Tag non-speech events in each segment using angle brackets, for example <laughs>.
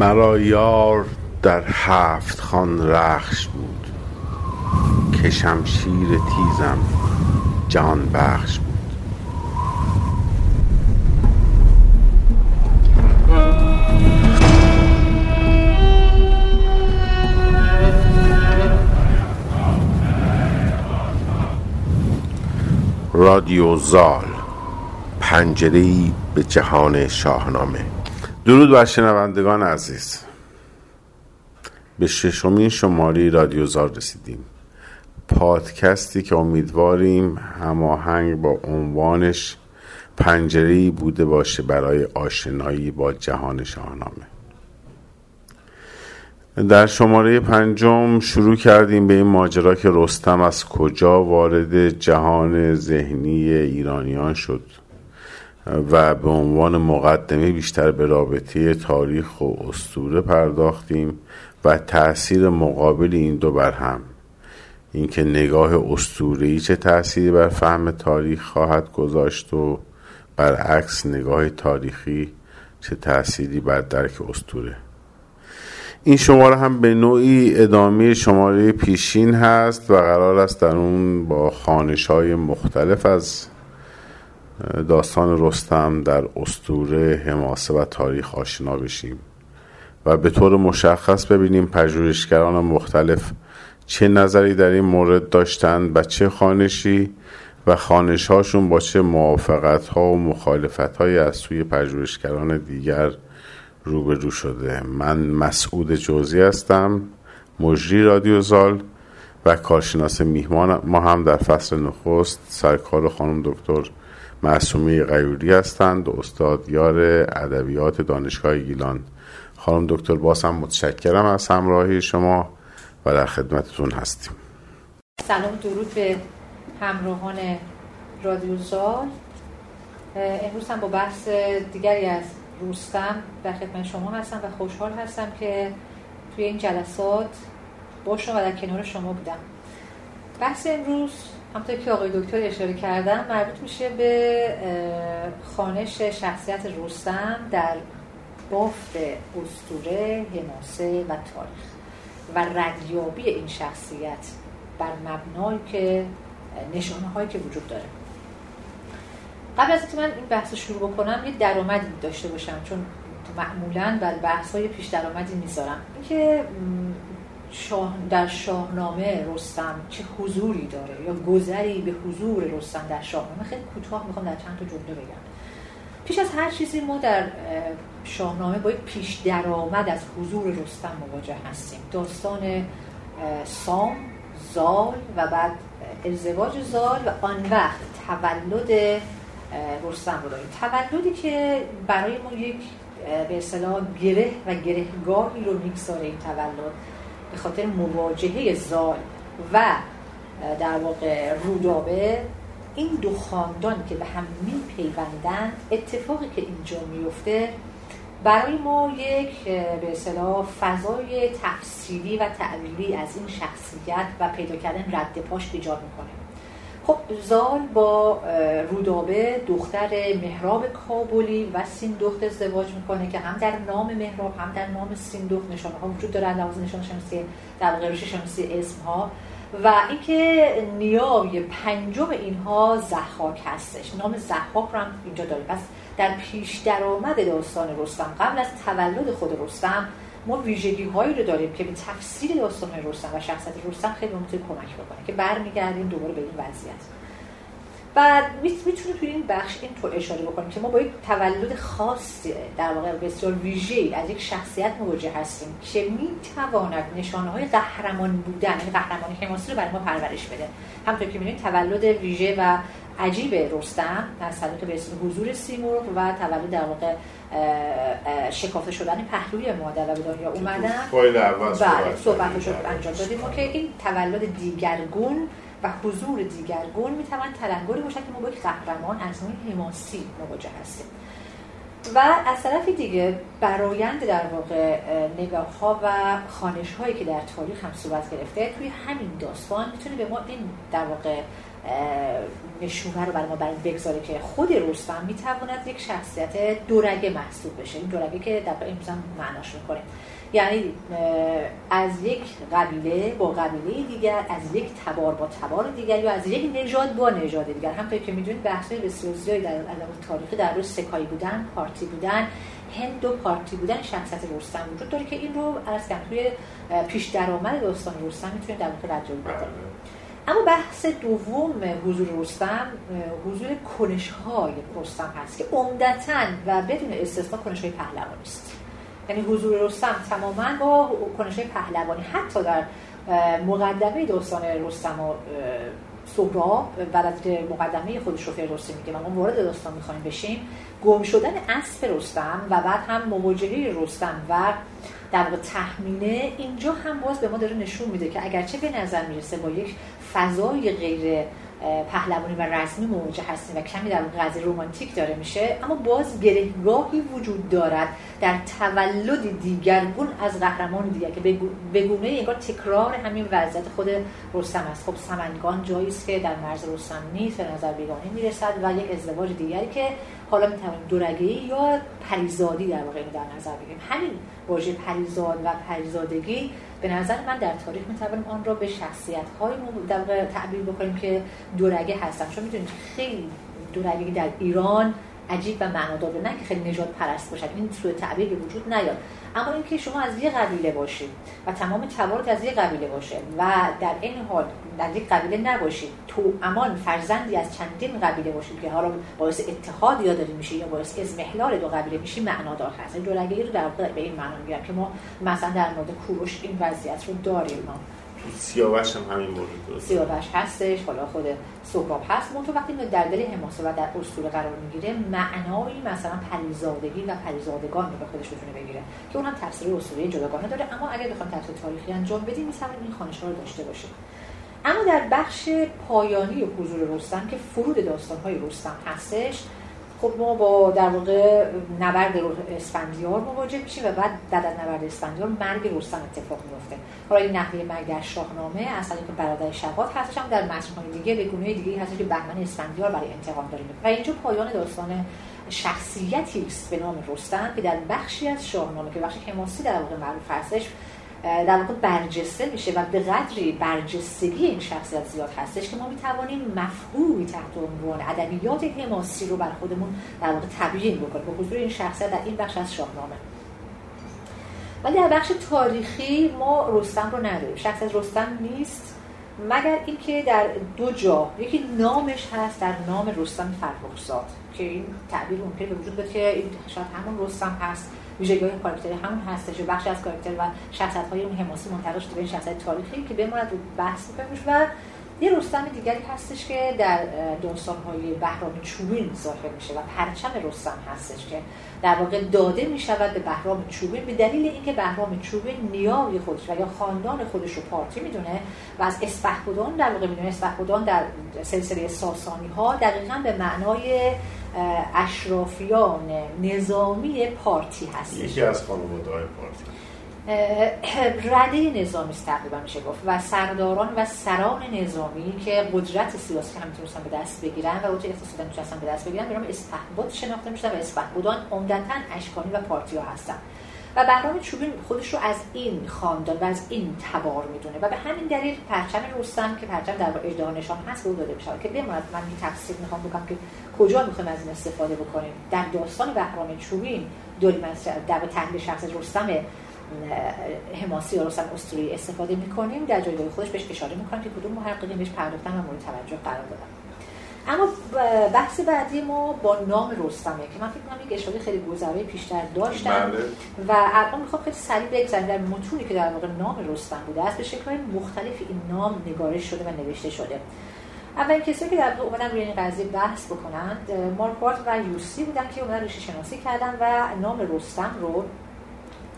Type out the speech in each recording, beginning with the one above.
مرا یار در هفت خوان رخش بود. که شمشیر تیزم جان بخش بود. رادیو زال پنجره به جهان شاهنامه. درود بر شنوندگان عزیز. به ششمین شماری رادیو زال رسیدیم. پادکستی که امیدواریم هماهنگ با عنوانش پنجره بوده باشه برای آشنایی با جهان شاهنامه. در شماره پنجم شروع کردیم به این ماجرا که رستم از کجا وارد جهان ذهنی ایرانیان شد. و به عنوان مقدمه بیشتر به رابطه تاریخ و استوره پرداختیم و تاثیر مقابل این دو بر هم اینکه نگاه اسطوره‌ای چه تأثیری بر فهم تاریخ خواهد گذاشت و برعکس نگاه تاریخی چه تأثیری بر درک استوره این شماره هم به نوعی ادامه شماره پیشین هست و قرار است در اون با خانش های مختلف از داستان رستم در استوره حماسه و تاریخ آشنا بشیم و به طور مشخص ببینیم پژوهشگران مختلف چه نظری در این مورد داشتند و چه خانشی و خانش هاشون با چه موافقت ها و مخالفت های از سوی پژوهشگران دیگر روبرو شده. من مسعود جوزی هستم مجری رادیو زال و کارشناس میهمان ما هم در فصل نخست سرکار خانم دکتر معصومی غیوری هستند. و استاد یار ادبیات دانشگاه گیلان خانم دکتر باز هم متشکرم از همراهی شما و در خدمتتون هستیم. سلام درود به همراهان رادیو زال امروز هم با بحث دیگری از روستم در خدمت شما هستم و خوشحال هستم که توی این جلسات باشم و در کنار شما بودم. بحث امروز همطور که آقای دکتر اشاره کردم مربوط میشه به خانش شخصیت روستم در بافت استوره، حماسه و تاریخ و ردیابی این شخصیت بر مبنای که نشانه هایی که وجود داره. قبل از من این بحث رو شروع بکنم یه درآمدی داشته باشم چون معمولا بر بحث های پیش درآمدی می‌ذارم. اینکه شاه در شاهنامه رستم چه حضوری داره یا گذری به حضور رستم در شاهنامه؟ خیلی کوتاه می‌خوام در چند تا جمله بگم. پیش از هر چیزی ما در شاهنامه با یک پیش درآمد از حضور رستم مواجه هستیم. داستان سام زال و بعد ازدواج زال و آن وقت تولد رستم رو داریم. تولدی که برای ما یک به اصطلاح گره و گرهگاهی رو می‌گذاره این تولد. به خاطر مواجهه زال و در واقع رودابه این دو خاندان که به هم میپیوندند اتفاقی که اینجا میفته برای ما یک به اصطلاح فضای تفسیری و تعلیلی از این شخصیت و پیدا کردن رد پاش ایجاد می‌کنه. خب زال با رودابه دختر مهراب کابلی و سیندخت ازدواج می‌کنه که هم در نام مهراب هم در نام سیندخت نشانه ها وجود داره لحاظ نشان شمسی در واقع شمسی اسم ها و اینکه نیای پنجم اینها زحاک هستش. نام زحاک رو هم اینجا داریم. پس در پیش درآمد داستان رستم قبل از تولد خود رستم ما ویژگی هایی رو داریم که به تفسیر داستان رستم و شخصیت رستم خیلی می‌تونه کمک بکنه که برمیگردیم دوباره به این وضعیت. و می‌تونه توی این بخش این تو اشاره بکنیم که ما با یک تولد خاص در واقع بسیار ویژه از یک شخصیت مواجه هستیم که می‌تواند نشانه های قهرمان بودن یعنی قهرمانی حماسی رو برای ما پرورش بده. همطور که می‌بینید تولد ویژه و عجیب رستم تسلط به حضور سیمرغ و تولد در واقع شکافته شدن پهلوی مادر و به دنیا اومدن. بله صحبت شد انجام دادیم. که این تولد دیگرگون و حضور دیگرگون می‌توان تلنگری باشد که ما با یک قهرمان از نوع حماسی مواجه هستیم. و از طرف دیگه برایند در واقع نگاه ها و خانش هایی که در تاریخ هم صورت گرفته توی همین داستان می‌تونه به ما این در واقع نشونه رو برای ما برای بگذاره که خود رستم می‌تواند یک شخصیت دورگه محسوب بشه. این دورگه که در امروز هم معناش می‌کنه. یعنی از یک قبیله با قبیله دیگر از یک تبار با تبار دیگر یا از یک نژاد با نژاد دیگر. همطور که می‌دونید بحث بسیار زیادی در علم تاریخی در روز سکایی بودن پارتی بودن هند و پارتی بودن شخصیت رستم وجود داره که این رو از توی پیش درآمد داستان رستم می‌تونید در واقع رد اما بحث دوم حضور رستم حضور کنش های رستم هست که عمدتا و بدون استثنا کنش های پهلوانی است. یعنی حضور رستم تماما با کنش های پهلوانی حتی در مقدمه داستان رستم و سهراب از مقدمه خودش رو فردوسی میگه ما وارد داستان می‌خوایم بشیم گم شدن اسب رستم و بعد هم مواجهه رستم و در واقع تخمینه اینجا هم باز به ما داره نشون میده که اگرچه به نظر می‌رسه با یک فضای غیر پهلوانی و رسمی مواجه هستیم و کمی در قضیه رومانتیک داره میشه اما باز گرهگاهی وجود دارد در تولد دیگرگون از قهرمان دیگر که به گونه انگار تکرار همین وضعیت خود رستم است. خب سمنگان جایی است که در مرز رستم نیست به نظر بیگانه می‌رسد و یک ازدواج دیگری که حالا می‌توانیم دورگه یا پریزادی در واقع در نظر بگیریم. همین واژه پریزاد و پریزادگی به نظر من در تاریخ می‌توانیم آن را به شخصیت های تعبیر بکنیم که دورگه هستن. چون می‌دونید خیلی دورگه در ایران عجیب و معنادار نه که خیلی نجات پرست باشد. این سوء تعبیر به وجود نیاد. اما اینکه شما از یه قبیله باشید و تمام توارت از یه قبیله باشه و در این حال در یک قبیله نباشید تو امان فرزندی از چندین قبیله باشید که حالا باعث اتحاد یا داری میشه یا باعث ازمهلال دو قبیله میشه معنادار هست. این رو در به این معنا میگم که ما مثلا در مورد کوروش این وضعیت رو داریم ما. سیاوش هم همین مورد سیاوش هستش حالا خود سهراب هست. منتها وقتی در دل حماسه و در اسطوره قرار می‌گیره معنایی مثلا پریزادگی و پریزادگان رو به خودش بتونه بگیره که اون هم تفسیر اسطوره جداگانه داره. اما اگر بخوام تفسیر تاریخی انجام بدیم می‌تونیم این خانش رو داشته باشیم اما در بخش پایانی حضور رستم که فرود داستان‌های رستم هستش خب ما با در واقع نبرد اسفندیار مواجه میشیم و بعد بعد از نبرد اسفندیار مرگ رستم اتفاق میفته. حالا این نحوه مرگ در شاهنامه اصلا که برادر شهاب هستش هم در متن‌های دیگه به گونه دیگه هست که بهمن اسفندیار برای انتقام داریم و اینجا پایان داستان شخصیتی است به نام رستم که در بخشی از شاهنامه که بخش حماسی در واقع معروف هستش در واقع برجسته میشه و به قدری برجستگی این شخصیت زیاد هستش که ما می‌توانیم مفهومی تحت عنوان ادبیات حماسی رو بر خودمون در واقع تبیین بکنیم. به حضور این شخصیت در این بخش از شاهنامه. ولی در بخش تاریخی ما رستم رو نداریم. شخصیت رستم نیست مگر اینکه در دو جا یکی نامش هست در نام رستم فرخزاد که این تعبیر ممکنه به وجود که این شاید همون رستم هست. ویژگی های کاراکتری همون هستش و بخش از کاراکتر و شخصیت های اون حماسی منتقل شده به این شخصیت تاریخی که بماند رو بحث میکنیمش و یه رستم دیگری هستش که در داستان های بهرام چوبین ظاهر میشه و پرچم رستم هستش که در واقع داده می‌شود به بهرام چوبین به دلیل اینکه بهرام چوبین نیای خودش و یا خاندان خودش رو پارتی می‌دونه و از اسپهبدان در واقع می‌دونه اسپهبدان در سلسله ساسانی ها دقیقا به معنای اشرافیان نظامی پارتی هست یکی از خانواده های پارتی رده نظامی است تقریبا میشه گفت و سرداران و سران نظامی که قدرت سیاسی هم می‌تونستن به دست بگیرن و قدرت اقتصادی می‌تونستن به دست بگیرن برام اسپهبد شناخته میشن و اسپهبدان عمدتا اشکانی و پارتی ها هستن. و بهرام چوبین خودش رو از این خاندان و از این تبار می‌دونه و به همین دلیل پرچم رستم که پرچم در اجدها نشان هست به او داده میشه که بماند. من این تفسیر می‌خوام بکنم که کجا می‌خوایم از این استفاده بکنیم. در داستان بهرام چوبین از در تحلیل شخص رستم حماسی یا رستم اسطوری استفاده می‌کنیم. در جایگاه خودش بهش اشاره می‌کنم که کدوم محققین بهش پرداختن و مورد توجه قرار دادن. اما بحث بعدی ما با نام رستمه که من فکر کنم یک اشاره خیلی گذرای پیشتر داشتم. بله. و الان می‌خوام خیلی سریع بگذاریم در متونی که در واقع نام رستم بوده است به شکل مختلف این نام نگارش شده و نوشته شده. اولین کسی که در واقع اومدن روی این قضیه بحث بکنند مارکوارت و یوسی بودن که اومدن ریشه شناسی کردن و نام رستم رو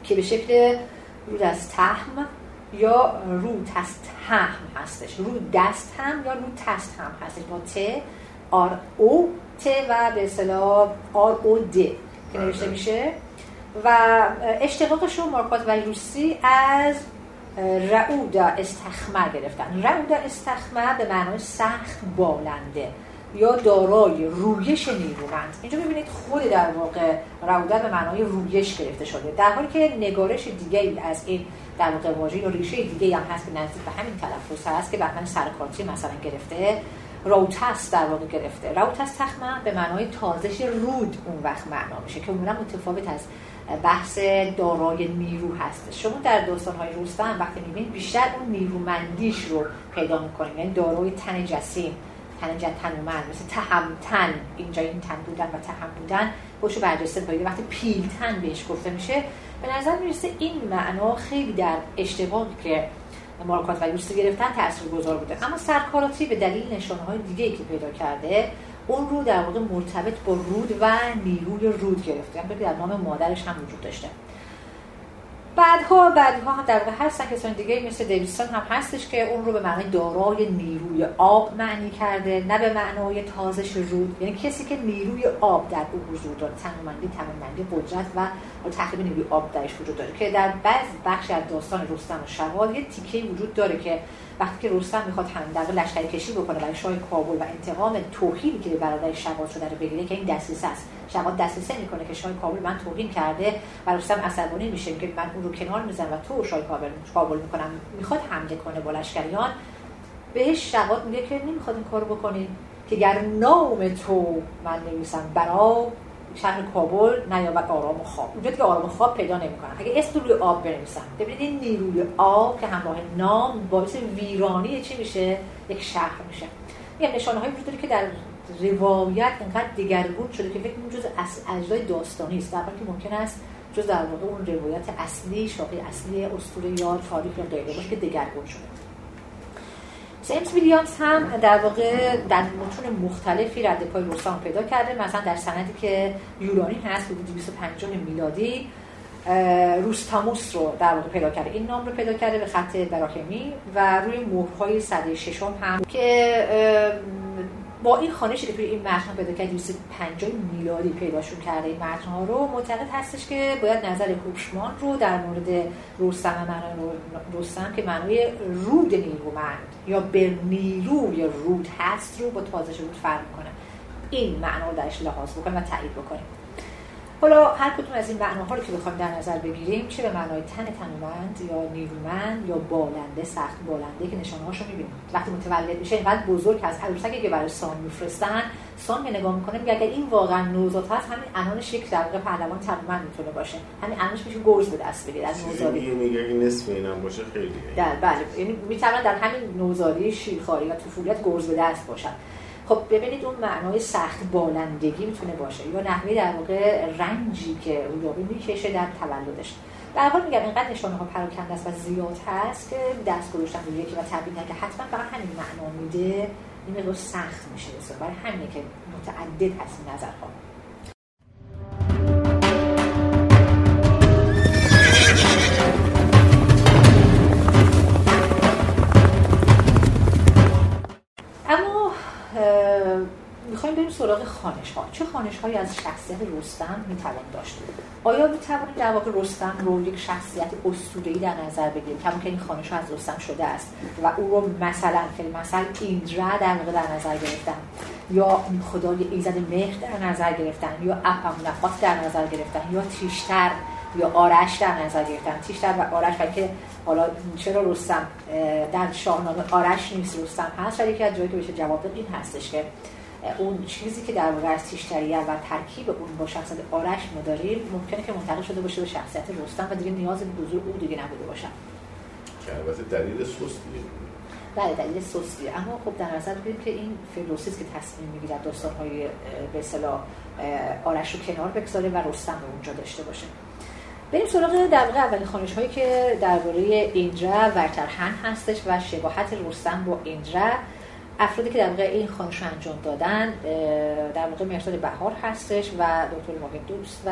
که به شکل رود از تهم یا رو تست هم هستش. رو دست هم یا رو تست هم هستش. با ت آر او ت و به اصطلاح آر او د که نوشته میشه. و اشتقاقش رو مارکات و روسی از رعودا استخمه گرفتن. رعودا استخمه به معنای سخت بالنده یا دارای رویش نیرومند. اینجا ببینید خود در واقع رعودا به معنای رویش گرفته شده. در حالی که نگارش دیگه ای از این در واقع واژه یا ریشه دیگه هم هست که نزدیک به همین تلفظ هست که بحث سرکارتی مثلا گرفته راوتس در واقع گرفته. راوتس تخمه به معنای تازش رود اون وقت معنا میشه که عموما متفاوت از بحث دارای نیرو هست. شما در داستان‌های روستان وقتی می‌بینید بیشتر اون نیرومندیش رو پیدا می‌کنید یعنی دارای تن جسیم تن تنومند مثل تهمتن اینجا این تن بودن و تهم بودن. خوشو برجسته باید وقتی پیلتن بهش گفته میشه به نظر می‌رسه این معنا خیلی در اشتباهی که مارکات و یوسف گرفتن گذار بوده. اما سرکاراتی به دلیل نشانه های دیگه ای که پیدا کرده اون رو در واقع مرتبط با رود و نیروی رود گرفته. یعنی در نام مادرش هم وجود داشته. بعدها بعدها هم در واقع هستن کسان دیگه مثل دیویسون هم هستش که اون رو به معنای دارای نیروی آب معنی کرده نه به معنای تازش رود. یعنی کسی که نیروی آب در او حضور داره تنومندی تنومندی قدرت و تقریبا نیروی آب درش وجود داره که در بعض بخش از داستان رستم و شوال یه تیکه وجود داره که وقتی که رستم می‌خواد هم در لشکری کشی بکنه برای شاه کابل و انتقام توهینی که برادر شوال شده رو بگیره که این دسترس است. شوال دسترسه می‌کنه که شاه کابل من توهین کرده و رستم عصبانی میشه که من اون رو کنار می‌زنم و تو شاه کابل می‌کنم. می‌خواد حمله کنه با لشکریان. بهش شوال میگه که نمی‌خواد این کارو بکنی که گر نام تو من نویسم برا شهر کابل نیابد آرام و خواب. اونجا که آرام و خواب پیدا نمی‌کنن. اگه اسم روی آب بنویسن ببینید این نیروی آب که همراه نام باعث ویرانی چی میشه؟ یک شهر میشه. یه نشانه های وجود که در روایت انقدر دیگرگون شده که فکر جز اجزای داستانی است. در که ممکن است جز در واقع اون روایت اصلی شاقی اصلی اسطوره یا تاریخ یا غیره باشه که دگرگون شده. جیمز ویلیامز هم در واقع در متون مختلفی رد پای رستم پیدا کرده. مثلا در سندی که یونانی هست حدود 250 میلادی روستاموس رو در واقع پیدا کرده. این نام رو پیدا کرده به خط براکمی و روی مهرهای صده ششم هم که با این خانشی که این متن پیدا کرد 250 میلادی پیداشون کرده این متن ها رو. معتقد هستش که باید نظر هوشمان رو در مورد رستم معنای رستم که معنای رود نیرومند یا به نیروی رود هست رو با تازش رود فرق کنه. این معنا رو درش لحاظ بکنیم و تایید بکنیم. حالا هر کدوم از این معناها رو که بخوایم در نظر بگیریم چه به معنای تن تنومند یا نیرومند یا بالنده سخت بالنده که نشانه هاشو می‌بینیم. وقتی متولد میشه اینقدر بزرگ از عروسکی که برای سام میفرستن سام که نگاه می‌کنه میگه اگر این واقعا نوزاد هست همین انانش یک در پهلوان تنومند می‌تونه باشه. همین انانش میشه گرز به دست بگیره از نوزادی. میگه اگه نصف اینم باشه خیلی در بله. یعنی می‌تونه در همین نوزادی شیرخواری و طفولیت گرز به دست باشن خب ببینید اون معنای سخت بالندگی می‌تونه باشه یا نحوه در واقع رنجی که رویابی می‌کشه در تولدش. در حال میگم اینقدر نشانه ها پراکنده است و زیاد هست که دست گذاشتن به یکی و تبیین که حتما فقط همین معنا میده. این رو سخت میشه. برای همینه که متعدد هست این نظرها. می‌خوایم بریم سراغ خانش ها چه خانش هایی از شخصیت رستم می‌توان داشت؟ آیا می‌توانیم در واقع رستم رو یک شخصیت اسطوره‌ای در نظر بگیریم؟ کما که این خانش ها از رستم شده است و او رو مثلا فیلم مثلا ایندرا در واقع در نظر گرفتن یا خدای ایزد مهر در نظر گرفتن یا اپم در نظر گرفتن یا تیشتر یا آرش در نظر گرفتن تیشتر و آرش و که حالا چرا رستم در شاهنامه آرش نیست رستم هست ولی که از جایی که بشه جواب این هستش که اون چیزی که در واقع از تیشتریه و ترکیب اون با شخصیت آرش ما داریم ممکنه که منتقل شده باشه به شخصیت رستم و دیگه نیاز به حضور او دیگه نبوده باشن که البته دلیل سستیه بله دلیل سستیه اما خب در نظر بگیریم که این فیلوسیس که تصمیم می‌گیره داستان های به اصطلاح آرش رو کنار بگذاره و رستم رو اونجا داشته باشه. بریم سراغ واقع اولین خانش هایی که درباره ایندرا ورترهن هستش و شباهت رستم با ایندرا افرادی که در واقع این خانش رو انجام دادن در واقع مرساد بهار هستش و دکتر ماگن دوست و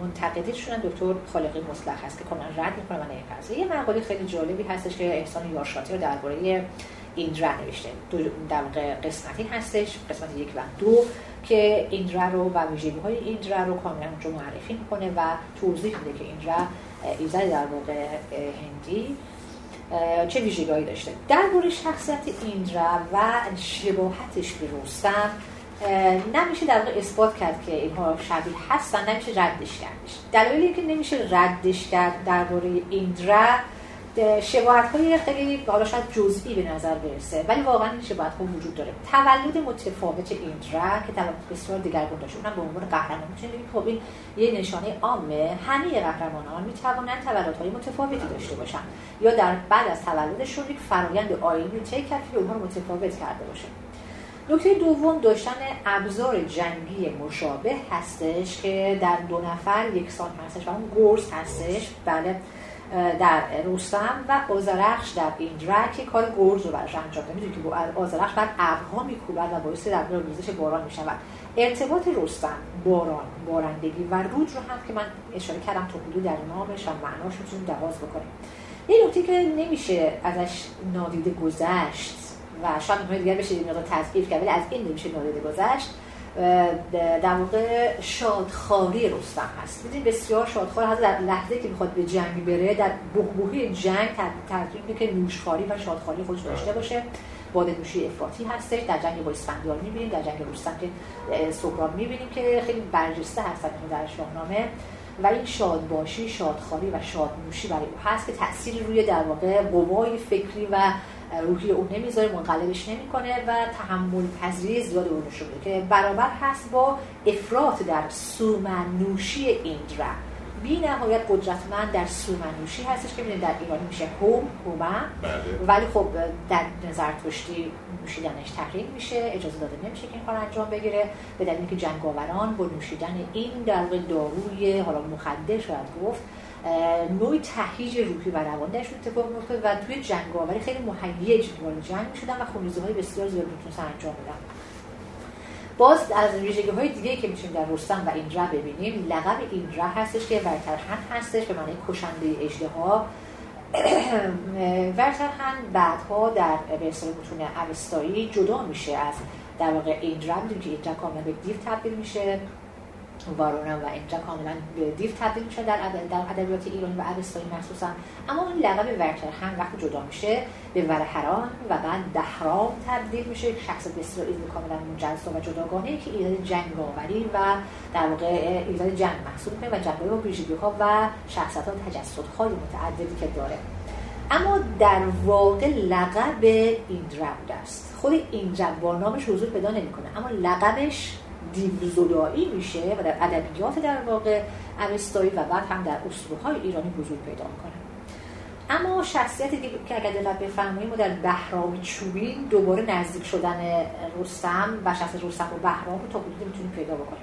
منتقدیشون دکتر خالقی مصلح هست که کاملا رد می‌کنه. و نمیپذیره یه مقاله خیلی جالبی هستش که احسان یارشاتی رو درباره ایندرا نوشته. دو در قسمتی هستش قسمت یک و دو. که ایندرا رو و ویژگی های ایندرا رو کاملا اونجا معرفی می‌کنه و توضیح میده که ایندرا ایزد در واقع هندی چه ویژگیهایی داشته. درباره شخصیت ایندرا و شباهتش به رستم نمیشه در واقع اثبات کرد که اینها شبیه هستن نمیشه ردش کردش. دلایلی که نمیشه ردش کرد درباره ایندرا شباهت های خیلی حالا شاید جزئی به نظر برسه ولی واقعا این شباهت ها وجود داره. تولد متفاوت ایندرا که تولد بسیار دیگرگون داشته اونم به عنوان قهرمان. می‌تونید بگید خب این یه نشانه عامه همه قهرمانان می‌توانند های متفاوتی داشته باشن یا در بعد از تولدشون یک فرایند آینی طی کرد که اونها متفاوت کرده باشه. نکته دوم داشتن ابزار جنگی مشابه هستش که در دو نفر یکسان هستش و اون گرز هستش. بله. در رستم و آزرخش در ایندرا که کار گرز رو برش انجام ده می‌دونی که آزرخش بر ابرها میکوبد و باعث در ریزش باران میشه و ارتباط رستم باران بارندگی و رود رو هم که من اشاره کردم تا حدود در نامش و معناش می‌تونیم دواز بکنیم. یه نکته که نمیشه ازش نادیده گذشت و شاید می‌خواید دیگر بشه این تذکیر کرد ولی از این نمیشه نادیده گذشت. در واقع شادخاری رستم هست. می‌دونید بسیار شادخوار. هست در لحظه که می‌خواد به جنگ بره در بحبوحی جنگ ترجیح که نوشخاری و شادخاری خودش داشته باشه. باد نوشی افراطی هستش. در جنگ با اسفندیار می‌بینیم. در جنگ رستم که سهراب می‌بینیم که خیلی برجسته هستن در شاهنامه. و این شادباشی شادخاری و شادنوشی برای او هست که تأثیری روی در واقع قوای فکری و روحی اون نمی‌ذاره منقلبش نمی‌کنه و تحمل پذیری زیاد اون شده که برابر هست با افراط در سومنوشی ایندرا بی نهایت قدرتمند در سومنوشی هستش که در ایرانی میشه هوم هوما بله. ولی خب در زرتشتی نوشیدنش تحریم میشه اجازه داده نمیشه که این کار انجام بگیره. به دلیل که جنگاوران با نوشیدن این در داروی حالا مخدر شاید گفت نوعی تهیج روحی و روان درشون اتفاق میفته و توی جنگاوری خیلی مهیج وارد جنگ می‌شدن و خونریزی های بسیار زیاد می‌تونستن انجام بدن. باز از ویژگی های دیگه که می‌تونیم در رستم و ایندرا ببینیم لقب ایندرا هستش که ورترهن هستش به معنی کشنده اجده ها ورترهن بعدها در اصطلاح متون اوستایی جدا میشه از در واقع ایندرا می‌دونیم که ایندرا کاملا به دیو تبدیل میشه. وارونم و اینجا کاملا به دیو تبدیل میشه در در ادبیات ایرانی و اوستایی مخصوصا. اما این لقب ورتر هم وقتی جدا میشه به ورهران و بعد دهرام تبدیل میشه. یک شخص بسیار کاملا مجزا و جداگانه که ایراد جنگاوری و در واقع ایراد جنگ محسوب کنه و جنگاوری و ویژگی ها و شخصیت ها تجسد های متعددی که داره. اما در واقع لقب ایندرا بوده است. خود ایندرا با نامش حضور پیدا نمی‌کنه. اما لقبش دیوزودایی میشه و در ادبیات در واقع اوستایی و بعد هم در های ایرانی حضور پیدا می‌کنه. اما شخصیت دیگه که اگر دقت بفرمایید ما در بهرام چوبین دوباره نزدیک شدن رستم و شخص رستم و بهرام رو تا حدودی می‌تونیم پیدا بکنیم.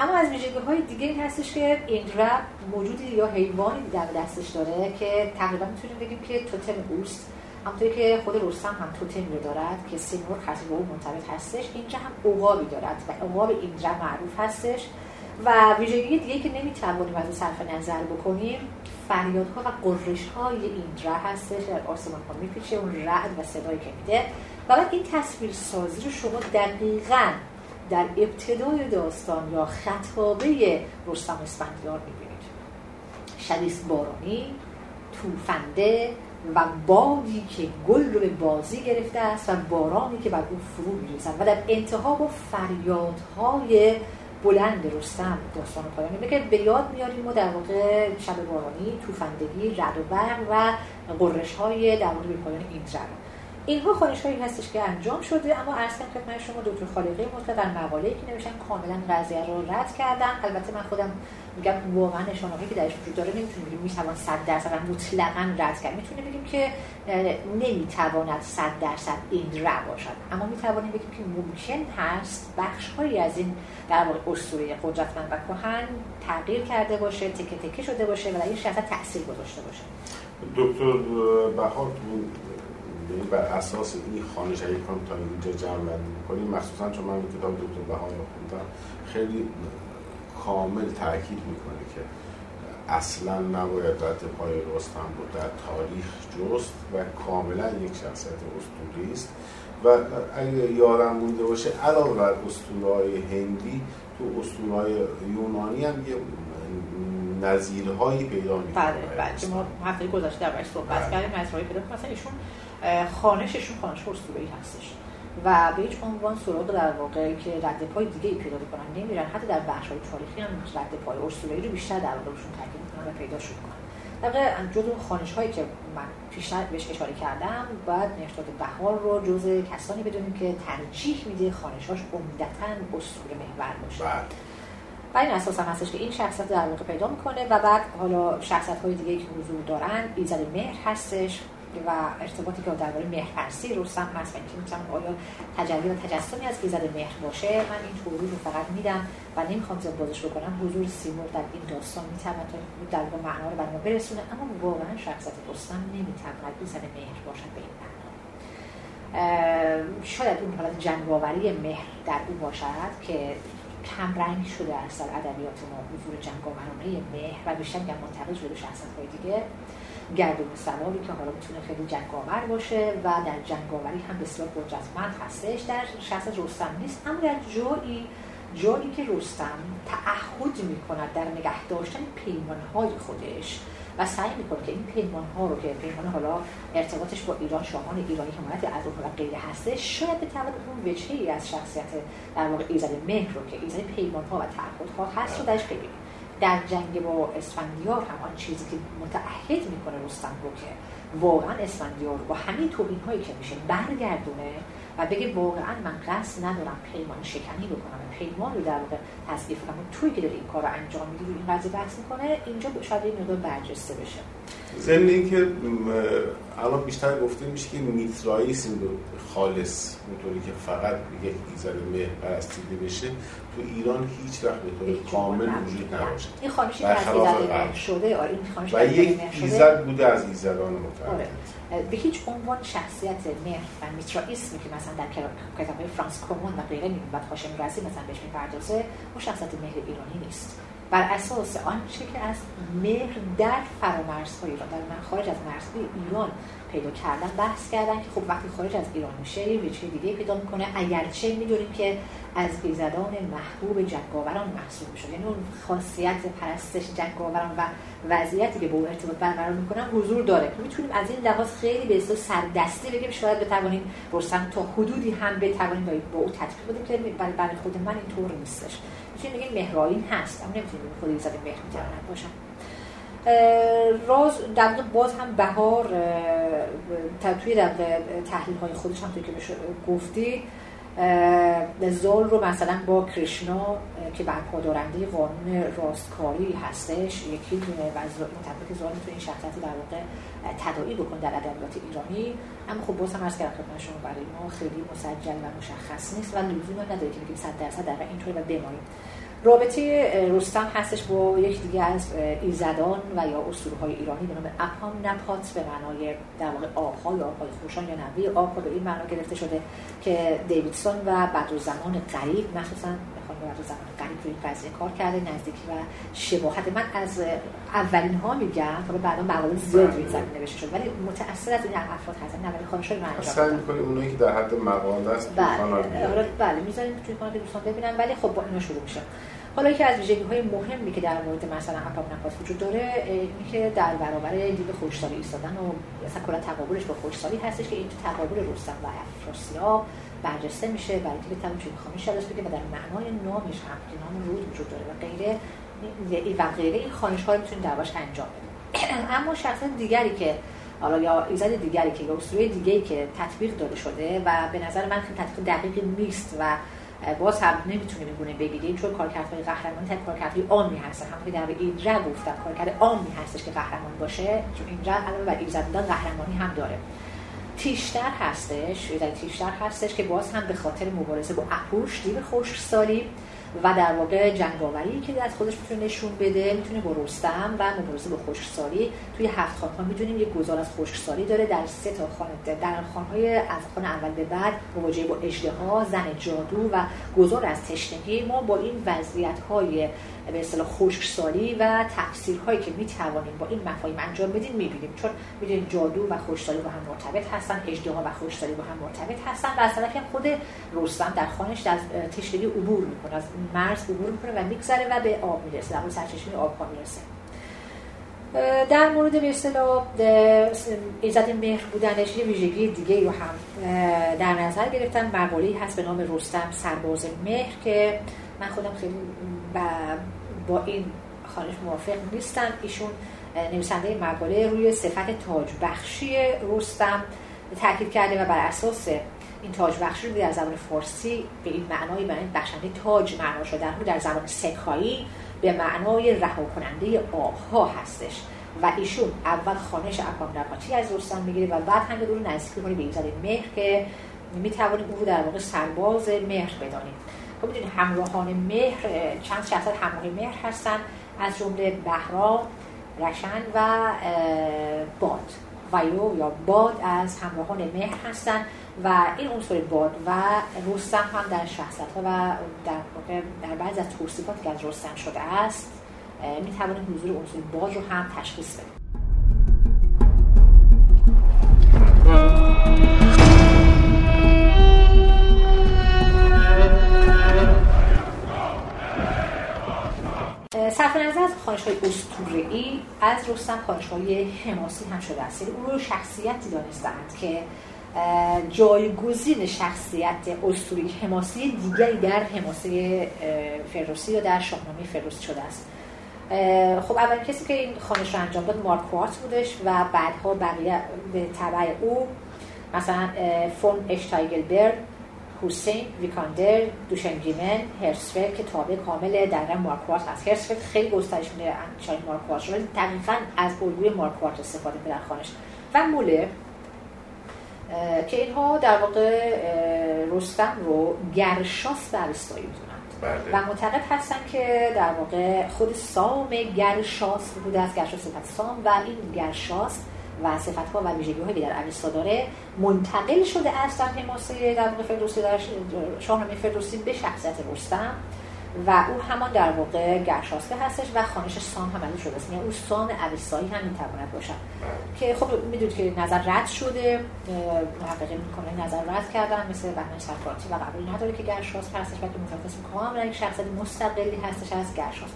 اما از ویژگی های دیگه این هستش که ایندرا موجودی یا حیوانی در دستش داره که تقریبا می‌تونیم بگیم که توتم اوست. همونطوری که خود رستم هم توتمی رو دارد که سیمور خاصی به اون مرتبط هستش اینجا هم عقابی دارد و عقاب اینجا معروف هستش و ویژگی دیگه که نمی‌توانیم از صرف نظر بکنیم فریادها و قررش های ایندرا هستش در آسمان ها میپیچه اون رعد و صدایی که میده. و بعد این تصویر سازی رو شما دقیقا در ابتدای داستان یا خطابه رستم اسفندیار می‌بینید. شدیست بارانی توفنده و بادی که گل رو به بازی گرفته است و بارانی که بر او فرو میریزد و در انتها با فریادهای بلند رستم داستان پایانی که به یاد میاریم ما در واقع شب بارانی توفندگی رد و برق و قررش های در مورد پایان این اینها خواهش هایی هستش که انجام شده اما ارز کنم خدمت شما دکتر خالقی مطلق در مقاله که نوشتن کاملا قضیه رو رد کردن. البته من خودم میگم واقعا نشانه که درش وجود داره نمی‌تونیم بگیم می‌توان 100 درصد مطلقا رد کرد. می‌تونیم بگیم که نمی‌تواند 100 درصد این را باشد. اما می‌توانیم بگیم که ممکن هست بخش هایی از این در واقع اسطوره قدرتمند و کهن تغییر کرده باشه تکه تکه شده باشه و این شخص تاثیر گذاشته باشه. دکتر بهار یعنی بر اساس این خانش اگه تا اینجا جمع بندی می‌کنیم مخصوصا چون من کتاب دکتر بهار رو خوندم خیلی کامل تاکید می‌کنه که اصلا نباید رد پای رستم رو در تاریخ جست و کاملا یک شخصیت اسطوری است. و اگه یادم مونده باشه علاوه بر اسطورهای هندی تو اسطورهای یونانی هم یه نظیرهایی پیدا می‌کنه. بله بله. ما هفته گذشته در صحبت بله. کردیم نظیرهایی پیدا مثلا ایشون خانششون خانش اسطوره‌ای هستش و به هیچ عنوان سراغ در واقع که رد پای دیگه ای پیدا کنن نمیرن. حتی در بخش های تاریخی هم رد پای اسطوره‌ای رو بیشتر در واقع روشون تاکید می‌کنن و پیدا شد در جزو خانش هایی که من پیشتر بهش اشاره کردم باید نشاد بهار رو جزء کسانی بدونیم که ترجیح میده خانشهاش عمدتا اسطوره محور باشه. بله. این اساس هم هستش که این شخصیت در واقع پیدا می‌کنه و بعد حالا شخصیت های دیگه که حضور دارن ایزد مهر هستش و ارتباطی که درباره مهرپرسی رستم هست و اینکه می‌تونم آیا تجلی و تجسمی از ایزد مهر باشه من این توضیح رو فقط میدم و نمی‌خوام زیاد بازش بکنم. حضور سیمور در این داستان می‌تواند در واقع معنا رو برسونه اما واقعا شخصیت رستم نمی‌تواند ایزد مهر باشد به این معنا. شاید اون حالت جنگاوری مهر در او باشد که کم رنگ شده از ادبیات ما حضور جنگاورانه مهر و بیشتر میگم منتقل شده شخصیت های دیگه. گردون سواری که حالا می‌تونه خیلی جنگاور باشه و در جنگاوری هم بسیار قدرتمند هستش. در شخص رستم نیست اما در جایی جایی که رستم تعهد می‌کند در نگه داشتن پیمانهای خودش و سعی می‌کنه که این پیمان ها رو که پیمان حالا ارتباطش با ایران شاهان ایرانی حمایت از اون و غیره هستش شاید به اون وجهه ای از شخصیت در واقع ایزد مهر رو که ایزد پیمان ها و تعهد ها هست رو درش ببینیم. در جنگ با اسفندیار هم آن چیزی که متعهد می‌کنه رستم رو که واقعا اسفندیار با همین توبین هایی که میشه برگردونه و بگه واقعا من قصد ندارم پیمان شکنی بکنم. پیمان رو در واقع تصدیق کنم. توی که داره این کار رو انجام میده رو این قضیه بحث می‌کنه اینجا شاید این مقدار برجسته بشه. ضمن اینکه الان بیشتر گفته میشه که میترائیسم خالص اونطوری که فقط یک ایزد مهر پرستیده بشه تو ایران هیچ وقت به طور کامل وجود نباشه. این خانشی که از ایزد شده آره این و یک ایزد بوده از ایزدان متعدد. آره. به هیچ عنوان شخصیت مهر و میترائیسمی که مثلا در کتاب های فرانس کومون و غیره می‌بینیم بعد هاشم رازی مثلا بهش می‌پردازه اون شخصیت مهر ایرانی نیست. بر اساس آنچه که از مهر در فرامرزهای ایران در من خارج از مرزهای ایران پیدا کردن بحث کردن که خب وقتی خارج از ایران میشه یه وجه دیگه پیدا می‌کنه. اگرچه می‌دونیم که از ایزدان محبوب جنگاوران محسوب میشه. یعنی اون خاصیت پرستش جنگاوران و وضعیتی که با اون ارتباط برقرار می‌کنن حضور داره. می‌تونیم از این لحاظ خیلی به اصطلاح سردستی بگیم. شاید بتوانیم برسن تا حدودی هم بتوانیم با او تطبیق بدیم که برای خود من اینطور نیستش. می‌تونیم بگیم مهرائین هست. اما نمی‌تونیم خود ایزد مهر می‌تواند باشن راز در باز هم بهار توی در تحلیل های خودش هم که گفتی زال رو مثلا با کریشنا که برپادارنده قانون راستکاری هستش یکی دونه و مطبق زال تو این شخصیت در واقع تداعی بکن در ادبیات ایرانی. اما خب باز هم از کردم خدمت شما برای ما خیلی مسجل و مشخص نیست و لزوم نداره که بگیم 100 درصد در اینطور و بمانیم. رابطه رستم هستش با یک دیگه از ایزدان و یا اسطوره های ایرانی به نام اپام نپات به معنای در واقع آبها یا آبهای خوشان یا نوی آبها به این معنا گرفته شده که دیویدسون و بعد زمان قریب مخصوصا بعد زمان قریب روی این قضیه کار کرده نزدیکی و شباهت. من از اولین ها میگم تا بعدا مقاله زیاد روی زمین نوشته شد ولی متأثر از این افراد هستن نه ولی خواهش من انجام می‌کنیم اونایی که در حد مقاله است بله آره بله می‌ذاریم توی کانال دوستان ببینن ولی خب با اینا شروع میشه. حالا که از ویژگی های مهمی که در مورد مثلا اپاپ نفاس وجود داره اینه که در برابر دیو خوشسالی ایستادن و مثلا کلا تقابلش با خوشسالی هستش که این تقابل رستم و افراسیاب برجسته میشه برای اینکه بتونیم چون خواهی شلس بگه و در معنای نامش هم که نام رود وجود داره و غیره. و غیره این خانش ها رو می‌تونیم انجام بدیم <clears throat> اما شخص دیگری که حالا یا ایزد دیگری که یا اسطوره دیگری که تطبیق داده شده و به نظر من خیلی تطبیق دقیقی نیست و باز هم نمی‌تونیم بگونه بگیریم چون کارکردهای قهرمانی تک کارکردهای عامی هستن. همونطور در ایدرا گفتم کارکرد عامی هستش که قهرمان باشه. چون اینجا علاوه بر ایزد قهرمانی هم داره. تیشتر هستش در تیشتر هستش که باز هم به خاطر مبارزه با اپوش دیو سالی و در واقع جنگاوری که از خودش می‌تونه نشون بده می‌تونه با رستم و مبارزه با خشکسالی توی هفت خانها می‌دونیم یک گزار از خشکسالی داره در سه تا خانه در خانهای از خانه اول به بعد مواجهه با ها زن جادو و گذار از تشنگی. ما با این وضعیت های به اصطلاح خشکسالی و تفسیرهایی که می‌توانیم با این مفاهیم انجام بدیم می‌بینیم. چون می‌دونیم جادو و خشکسالی با هم مرتبط هستن اجدها و خشکسالی با هم مرتبط هستن و از طرفی خود رستم در خانش از تشنگی عبور می‌کنه از مرز عبور می‌کنه و میگذره و به آب می‌رسه در سرچشمه آب می‌رسه. در مورد به اصطلاح ایزد مهر بودنش یه ویژگی دیگه رو هم در نظر گرفتم. مقاله هست به نام رستم سرباز مهر که من خودم خیلی با این خانش موافق نیستم. ایشون نویسنده مقاله روی صفت تاج بخشی رستم تاکید کرده و بر اساس این تاج بخشی رو در زبان فارسی به این معنای برای بخشنده تاج معنا شده. در زبان سکایی به معنای رها کننده آبها هستش. و ایشون اول خانش اکام نقاچی از رستم می‌گیره و بعد هم رو نزدیک کنه به ایزد مهر که می‌توانیم او رو در واقع سرباز مهر بدانیم. خب می‌دونید همراهان مهر چند شخصیت همراه مهر هستن از جمله بهرام رشن و باد. ویو یا باد از همراهان مهر هستن و این عنصر باد و رستم هم در شخصیت ها و در, در بعض از توصیفات که از رستم شده است می توانیم حضور عنصر باد رو هم تشخیص بدیم. صرف نظر از خانش های ای از رستم خانش های حماسی هم شده است. یعنی او رو شخصیتی دانستند که جایگزین شخصیت اسطوری حماسی دیگری در حماسه فردوسی یا در شاهنامه فردوسی شده است. خب اول کسی که این خانش رو انجام داد مارکوارت بودش و بعدها بقیه به تبع او مثلا فون اشتایگلبرگ حسین ویکاندر دوشنگیمن هرسفل که تابع کامل در مارکوارت هست. هرسفل خیلی گسترش میده شاید مارکوارت شده دقیقا از الگوی مارکوارت استفاده میده خانش. و موله که اینها در واقع رستم رو گرشاس در استایی بله. و معتقد هستن که در واقع خود سام گرشاس بوده از گرشاس سام و این گرشاس و صفت ها و ویژگی هایی در اوستا داره منتقل شده است در حماسه در واقع فردوسی در شاهنامه فردوسی به شخصیت رستم و او همان در واقع گرشاسته هستش و خانش سام هم علی شده است. یعنی او سام اوستایی هم می‌تواند باشد. که خب می‌دونید که نظر رد شده محققین می‌کنه نظر رد کردن مثل بهمن سفراتی و قبول نداره که گرشاس هستش و که متفاوت کاملا یک شخصیت مستقلی هستش از گرشاس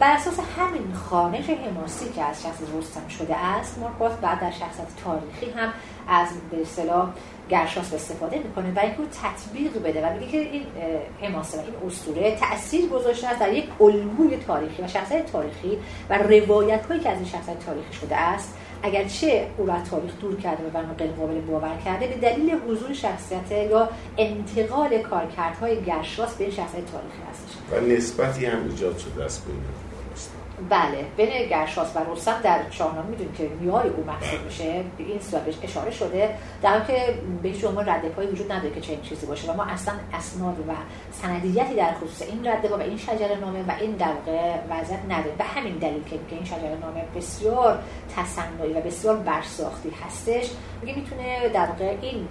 بر اساس همین خانش حماسی که از شخص رستم شده است مارکوس بعد در شخصیت تاریخی هم از به اصطلاح گرشاس استفاده می‌کنه برای اینکه تطبیق بده و میگه که این حماسه و این اسطوره تاثیر گذاشته است در یک الگوی تاریخی و شخصیت تاریخی و روایت هایی که از این شخصیت تاریخی شده است. اگرچه او را تاریخ دور کرده و بنا غیر قابل باور کرده به دلیل حضور شخصیت یا انتقال کارکردهای گرشاس به این شخصیت تاریخی هستش. و نسبتی هم ایجاد شده است بین بله بین گرشاس و رستم در شاهنامه می‌دونیم که نیای او محسوب میشه به این صورت اشاره شده. در حالی که به هیچ عنوان رد پای وجود نداره که چنین چیزی باشه و ما اصلا اسناد و سندیتی در خصوص این رد و این شجره نامه و این در واقع وضعیت نداره. به همین دلیل که این شجره نامه بسیار تصنعی و بسیار برساختی هستش. میگه می‌تونه در واقع این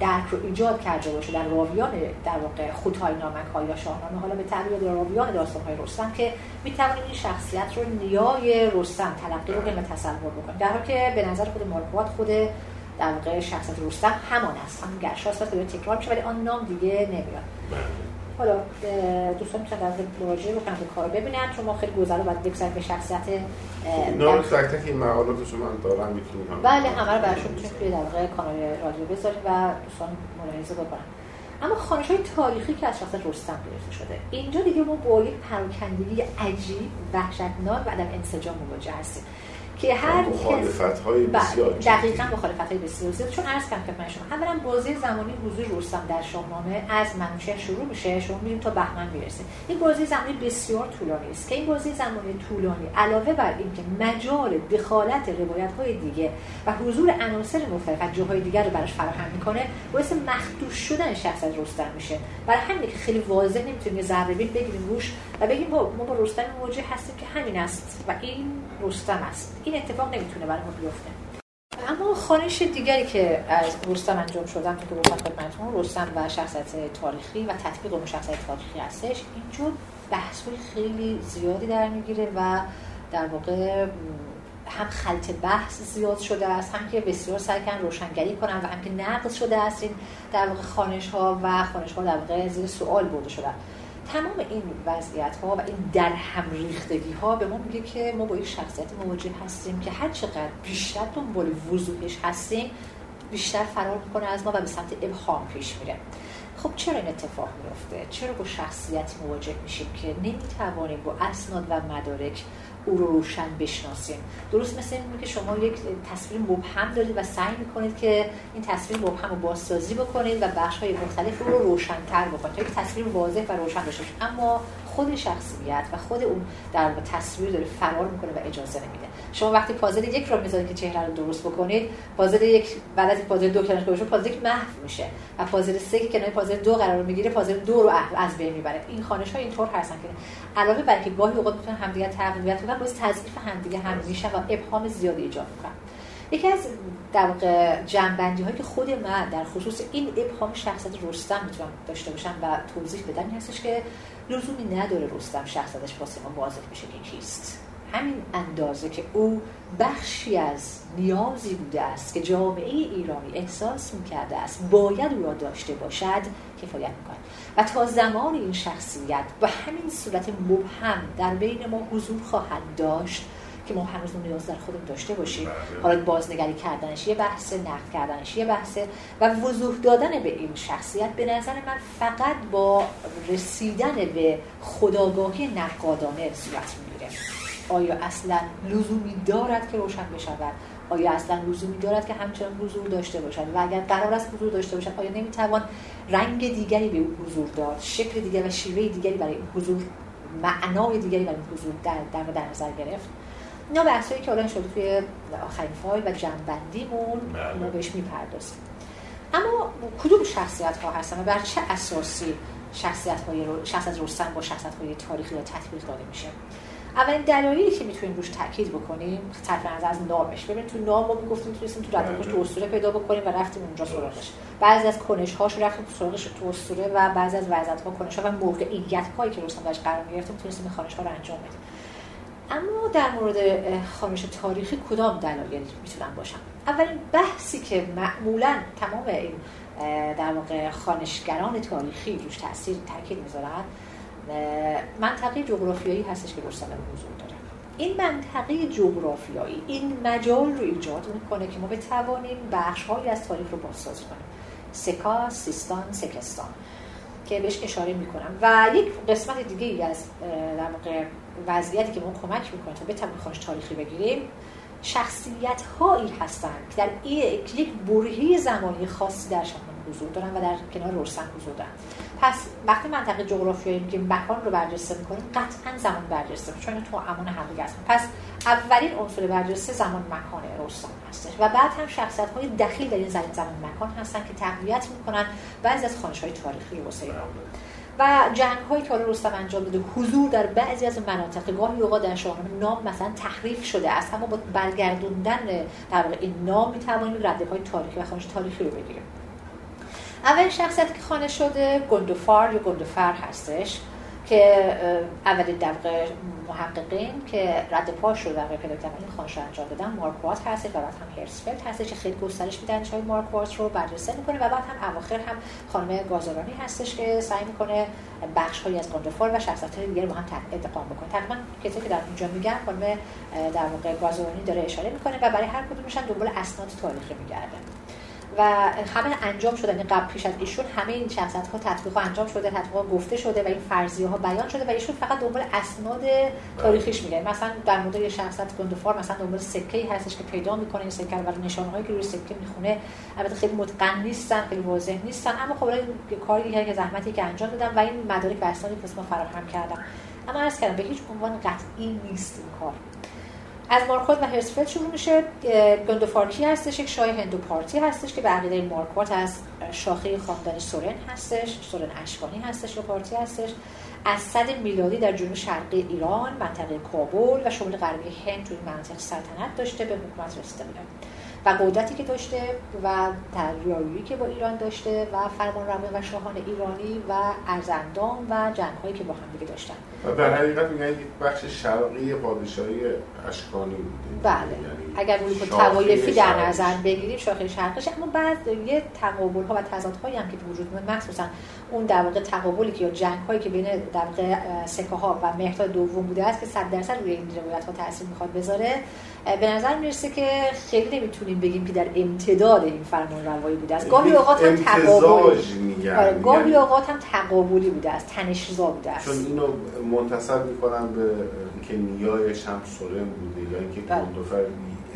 درک رو ایجاد کرده باشه در راویان در واقع خودهای نامک های یا شاهنامه حالا به تعبیر راویان داستان های رستم که می‌توانیم این شخصیت رو نیای رستم تلقی رو و تصور بکنیم. در حالی که به نظر خود مارکوات خود در واقع شخصیت رستم همان است. هم گرشاست و تکرار میشه ولی آن نام دیگه نمیاد. حالا دوستان می‌تونن در مراجعه بکنن به کار ببینن چون ما خیلی گذرا باید بگذاریم به شخصیت نام تک تک این مقالات شما دارم می‌تونیم بله همه رو براشون می‌تونیم توی در واقع کانال رادیو بذاریم و دوستان ملاحظه بکنن. اما خانش های تاریخی که از شخصیت رستم گرفته شده. اینجا دیگه ما با یک پراکندگی عجیب وحشتناک و عدم انسجام مواجه هستیم. که هر مخالفت های بله، بسیار دقیقا مخالفت های بسیار زیاد. چون عرض کردم خدمت شما اولا بازی زمانی حضور رستم در شاهنامه از منوچهر شروع میشه شما می‌بینیم تا بهمن می‌رسه این بازی زمانی بسیار طولانی است. که این بازی زمانی طولانی علاوه بر اینکه مجال دخالت روایت های دیگه و حضور عناصر مختلف از جاهای دیگر رو براش فراهم می‌کنه باعث مخدوش شدن شخص از رستم میشه. برای همین که خیلی واضح نمی‌تونیم ذره بگیریم روش و بگیم ما با رستم مواجه هستیم که همین است و این رستم است. این اتفاق نمی‌تونه برای ما بیفته. اما خانش دیگری که از رستم انجام شدن که گفتم خدمتتون رستم و شخصیت تاریخی و تطبیق اون شخصیت تاریخی هستش. اینجور بحث خیلی زیادی در می‌گیره و در واقع هم خلط بحث زیاد شده است هم که بسیار سعی روشنگری کنن و هم که نقض شده است این در واقع خانش ها و خانش ها در واقع زیر سوال برده شدن. تمام این وضعیت ها و این در هم ریختگی ها به ما میگه که ما با یک شخصیت مواجه هستیم که هر چقدر بیشتر دنبال وضوحش هستیم بیشتر فرار می‌کنه از ما و به سمت ابهام پیش میره. خب چرا این اتفاق میفته چرا با شخصیت مواجه میشیم که نمی‌توانیم با اسناد و مدارک او رو روشن بشناسیم. درست مثل این که شما یک تصویر مبهم دارید و سعی می‌کنید که این تصویر مبهم رو بازسازی بکنید و بخش های مختلف رو روشنتر بکنید. تا یک تصویر واضح و روشن داشته اما خود شخصیت و خود اون در تصویر داره فرار می‌کنه و اجازه نمیده. شما وقتی پازل یک رو می‌ذارید که چهره رو درست بکنید پازل یک بعد از پازل دو کنارش گذاشته پازل یک محو میشه و پازل سه که کنار پازل دو قرار می‌گیره پازل دو رو از بین می‌بره. این خانش ها اینطور هستن که علاوه بر اینکه گاهی اوقات می‌تونن همدیگه تقویت کنن باعث تضعیف همدیگه هم میشن و ابهام زیادی ایجاد می‌کنن. یکی از در واقع جنبندی هایی که خود من در خصوص این ابهام شخصیت رستم می‌تونم داشته باشم و توضیح بدم این هستش که لزومی نداره رستم شخصیتش واسه ما واضح بشه که کیست. همین اندازه که او بخشی از نیازی بوده است که جامعه ایرانی احساس می‌کرده است باید او را داشته باشد کفایت می‌کنه و تا زمان این شخصیت به همین صورت مبهم در بین ما حضور خواهد داشت که ما هنوز نیاز در خودمون داشته باشیم بله. حالا بازنگری کردنش یه بحثه نقد کردنش یه بحثه و وضوح دادن به این شخصیت به نظر من فقط با رسیدن به خداگاهی نقادانه صورت آیا اصلا لزومی دارد که روشن بشود؟ آیا اصلا لزومی دارد که همچنان حضور داشته باشد؟ و اگر قرار است حضور داشته باشد آیا نمی‌توان رنگ دیگری به او حضور داد شکل دیگری و شیوه دیگری برای این حضور معنای دیگری برای این حضور در, در, در نظر گرفت؟ اینا بحثایی که الان شده توی آخرین فایل و جنبندیمون بله. ما بهش می‌پردازیم. اما کدوم شخصیت ها هستن و بر چه اساسی شخصیت های رو شخصیت رستم با شخصیت های تاریخی یا تطبیق داده میشه؟ اولین دلایلی که می‌تونیم روش تاکید بکنیم صرف نظر از نامش. ببینید تو نام ما می‌گفتیم می‌تونستیم تو ردپاش تو اسطوره پیدا بکنیم و رفتیم اونجا سراغش. بعضی از کنش هاش رفتیم سراغش تو اسطوره و بعضی از وضعیت ها کنش ها و موقعیت هایی که رستم درش قرار گرفت می‌تونستیم خانش ها رو انجام بدیم. اما در مورد خانش تاریخی کدام دلایل می‌تونن باشن؟ اولین بحثی که معمولا تمام این در واقع خانشگران تاریخی روش تاثیر تاکید می‌ذارن منطقه جغرافیایی هستش که رستم حضور داره این منطقه جغرافیایی این مجال رو ایجاد می‌کنه که ما بتوانیم بخش از تاریخ رو بازسازی کنیم. سکا، سیستان، سکستان که بهش اشاره می‌کنم. و یک قسمت دیگه ای از در وضعیتی که ما کمک می‌کنه تا بتوانیم خانش تاریخی بگیریم شخصیت هایی هستند که در یک برهی زمانی خاصی در حضور دارن و در کنار رستم حضور دارن. پس وقتی منطقه جغرافیایی میگیم مکان رو برجسته می‌کنیم قطعا زمان برجسته چون تو امان هستن پس اولین عنصر برجسته زمان مکان رستم هستش و بعد هم شخصیت های دخیل در این زمان مکان هستن که تقویت می‌کنن بعضی از خانش های تاریخی رو و جنگ هایی که حالا رستم انجام داده حضور در بعضی از مناطق گاهی اوقات در شاهنامه نام مثلا تحریف شده است اما با برگردوندن در این نام می‌توانیم رده های تاریخی و خانش تاریخی رو بگیریم. اول شخصیت که خانه شده گندوفار یا گندوفر هستش که اولین در محققین که رد پاش رو در پیدا کردن این خانش انجام دادن. مارکوات هست و بعد هم هرسفلد هستش که خیلی گسترش میدن. های مارکوات رو بررسی می‌کنه و بعد هم اواخر هم خانم گازارانی هستش که سعی می‌کنه بخش هایی از گندوفار و شخصیت های دیگه رو با هم ادغام بکنه. تقریبا کسی که در اینجا میگن خانم در واقع گازارانی داره اشاره می‌کنه و برای هر کدومشون دنبال اسناد تاریخی میگرده. و همه انجام شده یعنی قبل پیش از ایشون همه این شخصیت ها تطبیق انجام شده تطبیق گفته شده و این فرضیه ها بیان شده و ایشون فقط دنبال اسناد تاریخیش میگه. مثلا در مورد یه شخصیت گندفار مثلا دنبال سکه ای هستش که پیدا می‌کنه این سکه و نشانه هایی که روی سکه می‌خونه. البته خیلی متقن نیستن خیلی واضح نیستن اما خب این کاری که زحمتی که انجام دادن و این مدارک و اسنادی که فراهم کردن. اما عرض کردم به هیچ عنوان قطعی نیست این کار. از مارکوت و هرسفلد شروع میشه. گندوفارکی هستش یک شاه هندو پارتی هستش که به عقیده مارکوت از شاخه خاندان سورن هستش سورن اشکانی هستش و پارتی هستش. از صد میلادی در جنوب شرقی ایران منطقه کابل و شمال غربی هند توی منطقه سلطنت داشته به حکومت رسیده بوده. و قدرتی که داشته و تریایی که با ایران داشته و فرمان و شاهان ایرانی و ارزندان و جنگ هایی که با هم دیگه داشتن. و در حقیقت میگن یک بخش شرقی پادشاهی اشکانی بوده. بله. یعنی اگر روی توایفی در نظر بگیریم شاخه شرقش اما بعد یه تقابل ها و تضاد هایی هم که به وجود میاد مخصوصا اون در واقع تقابلی که یا جنگ هایی که بین در واقع سکه ها و مهرتا دوم بوده است که 100 درصد روی این روایت ها تاثیر می‌خواد بذاره. به نظر می‌رسه که خیلی نمی‌تونیم بگیم که در امتداد این فرمان روایی بوده است. گاهی اوقات هم تقابلی. آره گاهی یعنی اوقات هم تقابلی بوده است تنشزا بوده است. چون اینو منتصب می‌کنم به اینکه نیایش هم سورن بوده یا اینکه بله. گندوفر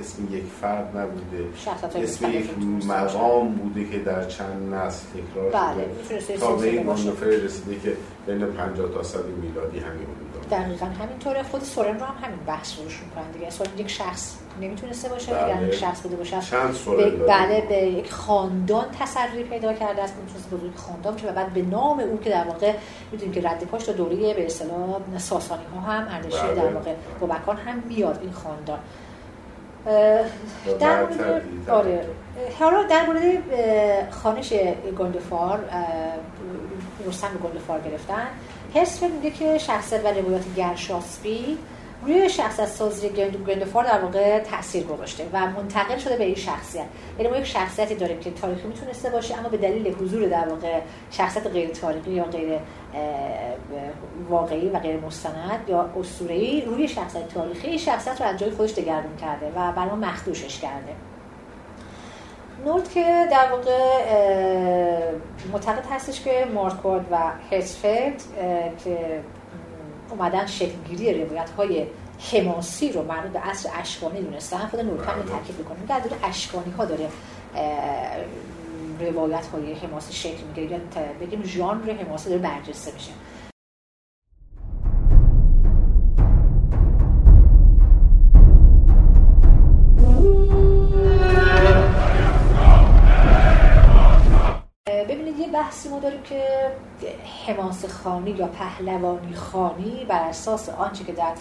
اسم یک فرد نبوده. اسم یک مقام بوده که در چند نسل تکرار بله. شده. تا به این رسیده که بین 50 تا سال میلادی همین دقیقا همینطوره. خود سورن رو هم همین بحث روش می‌کنن دیگه. سورن یک شخص نمی‌تونسته باشه بله. یعنی یک شخص بوده باشه. چند سورن بله به یک خاندان تسری پیدا کرده است. می‌تونسته بزرگ خاندان باشه و بعد به نام اون که در واقع می‌دونیم که رد پاش تا دوره به اصطلاح ساسانی ها هم اردشیر بله. در واقع بابکان هم میاد این خاندان. در مورد آره. حالا در مورد خانش گندفار رستم گندفار گرفتن. حس میگه که شخصیت و روایات گرشاسبی روی شخصیت سازی گندفار در واقع تاثیر گذاشته و منتقل شده به این شخصیت. یعنی ما یک شخصیتی داریم که تاریخی می‌تونسته باشه اما به دلیل حضور در واقع شخصیت غیر تاریخی یا غیر واقعی و غیر مستند یا اسطوره‌ای روی شخصیت تاریخی شخصیت رو از جای خودش دگرگون کرده و برای مخدوشش کرده. نورد که در واقع معتقد هستش که مارکورد و هیتسفیلد که اومدن شکلگیری روایت های حماسی رو مربوط به عصر اشکانی دونستن خود نورد هم تاکید می‌کنه. در دوره اشکانی ها داره روایت های حماسی شکل می‌گیره. یا بگیم ژانر حماسی داره برجسته میشه. ما داریم که حماس خانی یا پهلوانی خانی بر اساس آنچه که در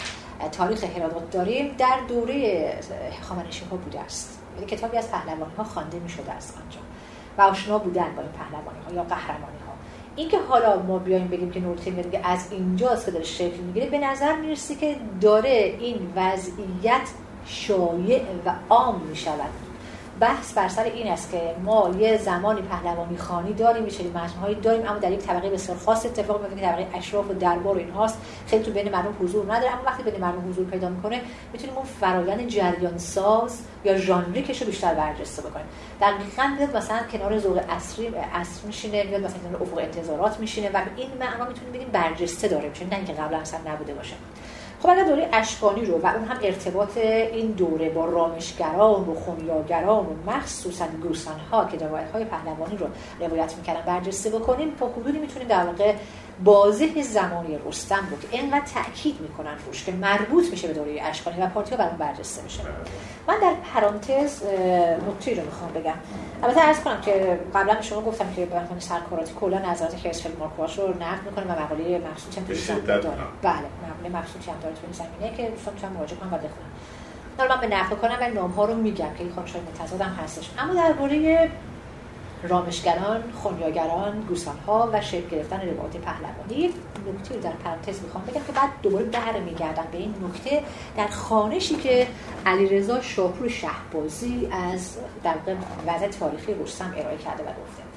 تاریخ هرادوت داریم در دوره خامنشی ها بوده است. یعنی کتابی از پهلوانی ها خوانده می شده است آنجا. و آشنا بودن با این پهلوانی ها یا قهرمانی ها اینکه حالا ما بیایم بگیم که نورتی میگه از اینجاست که داره شکل می‌گیره به نظر می‌رسه که داره این وضعیت شایع و عام می‌شود. بحث بر سر این است که ما یه زمانی پهلوانی خانی داریم سری هایی داریم اما در یک طبقه بسیار خاص اتفاق میفته که طبقه اشراف و دربار و اینهاست. خیلی تو بین مردم حضور نداره اما وقتی بین مردم حضور پیدا می‌کنه می‌تونیم اون فرایند جریان ساز یا ژانریکش رو بیشتر برجسته بکنیم. دقیقاً مثلا کنار ذوق عصری عصر میشینه میاد مثلا کنار افق انتظارات میشینه و به این معنا می‌تونیم بگیم برجسته داره میشه نه اینکه قبلا اصلا نبوده باشه. خب اگر دوره اشکانی رو و اون هم ارتباط این دوره با رامشگران و خونیاگران و مخصوصا گوسان ها که روایت های پهلوانی رو روایت می‌کردن برجسته بکنیم تا حدودی می‌تونیم در واقع بازه زمانی رستم که اینقدر تاکید می‌کنن روش که مربوط میشه به دوره اشکانی و پارتیا برام برجسته میشه. من در پرانتز نکته رو می‌خوام بگم. البته عرض کنم که قبلا به شما گفتم که به عنوان سرکاراتی کلا نظرات هرسفلد مارکواش رو نقد می‌کنه و مقاله مخصوصی هم داره بله مقاله مخصوصی هم داره تو این زمینه که دوستان می‌تونن مراجعه کنم و بخونم حالا من به نقد کنم و نام ها رو میگم که این خانش متضاد هم هستش. اما درباره رامشگران، خونیاگران، ها و شکل گرفتن روایت پهلوانی. نکته رو در پرانتز می‌خوام بگم که بعد دوباره برمیگردم به این نکته. در خانشی که علیرضا شاپور شهبازی از در وضع تاریخی رستم ارائه کرده و گفته.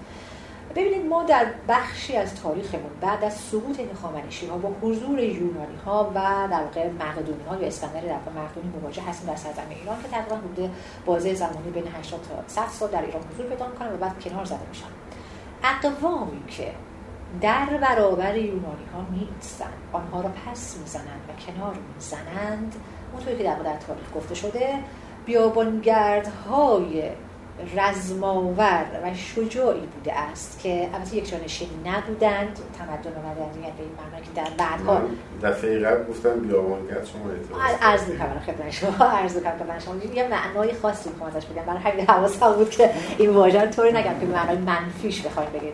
ببینید ما در بخشی از تاریخمون بعد از سقوط این خامنشی ها با حضور یونانی ها و در واقع مقدونی ها یا اسکندر در مقدونی مواجه هستیم در سرزمین ایران که تقریبا بوده بازه زمانی بین 80 تا 100 سال در ایران حضور پیدا می‌کنن و بعد کنار زده میشن. اقوامی که در برابر یونانی ها نیستند آنها را پس می‌زنند و کنار می‌زنند اونطوری که در, در تاریخ گفته شده بیابانگردهای رزماور و شجاعی بوده است که البته یک جانشین نبودند تمدن و مدنیت به این معنا که در بعدها. دفعه قبل گفتم بیابانگرد شما عرض می‌کنم خدمت شما. عرض می‌کنم خدمت شما یه معنای خاصی می‌خوام ازش بگم. برای همین حواسم بود که این واژه طوری نگم که معنای منفیش بخوایم بگید.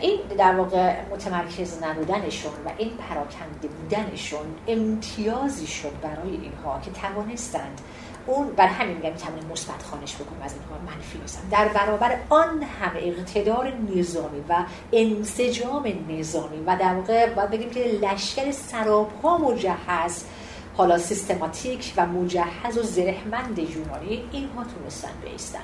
این در واقع متمرکز نبودنشون و این پراکنده بودنشون امتیازی شد برای اینها که توانستند اون بر همین میگم می‌تونیم مثبت خانش بکنیم از اینها منفی نیستن در برابر آن همه اقتدار نظامی و انسجام نظامی و در واقع باید بگیم که لشکر سراپا مجهز حالا سیستماتیک و مجهز و زرهمند یونانی اینها تونستن بیستن.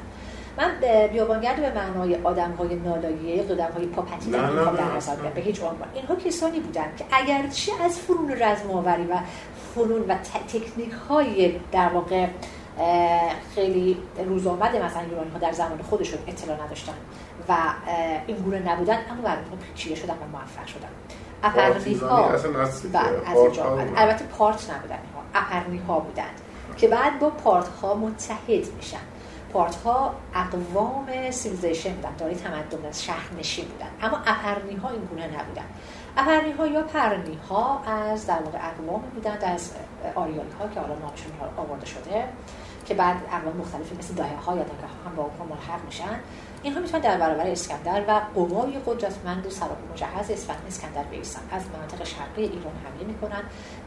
من بیابانگرد به معنای آدم های نالایه آدم های پاپتی در به هیچ عنوان. اینها کسانی بودن که اگرچه از فرون رزم آوری و فنون و تکنیک های در واقع خیلی روز آمده مثلا یونانی ها در زمان خودشون اطلاع نداشتن و این گونه نبودن اما بعد پیچیده شدن و موفق شدن اپرنی ها البته پارت نبودن اپرنی ها بودند که بعد با پارت ها متحد میشن. پارت ها اقوام civilization بودن دارای تمدن و شهر نشین بودن. اما اپرنی ها این گونه نبودن. اپرنی ها یا پرنی ها از در واقع اقوام بودند از آریایی ها که حالا نامشون آورده شده که بعد اقوام مختلفی مثل دایه ها یا دایه هم با اونها ملحق میشن. اینها می‌تونن در برابر اسکندر و قوای قدرتمند سراب مجهز اسکندر بیستن از مناطق شرقی ایران حمله می‌کنن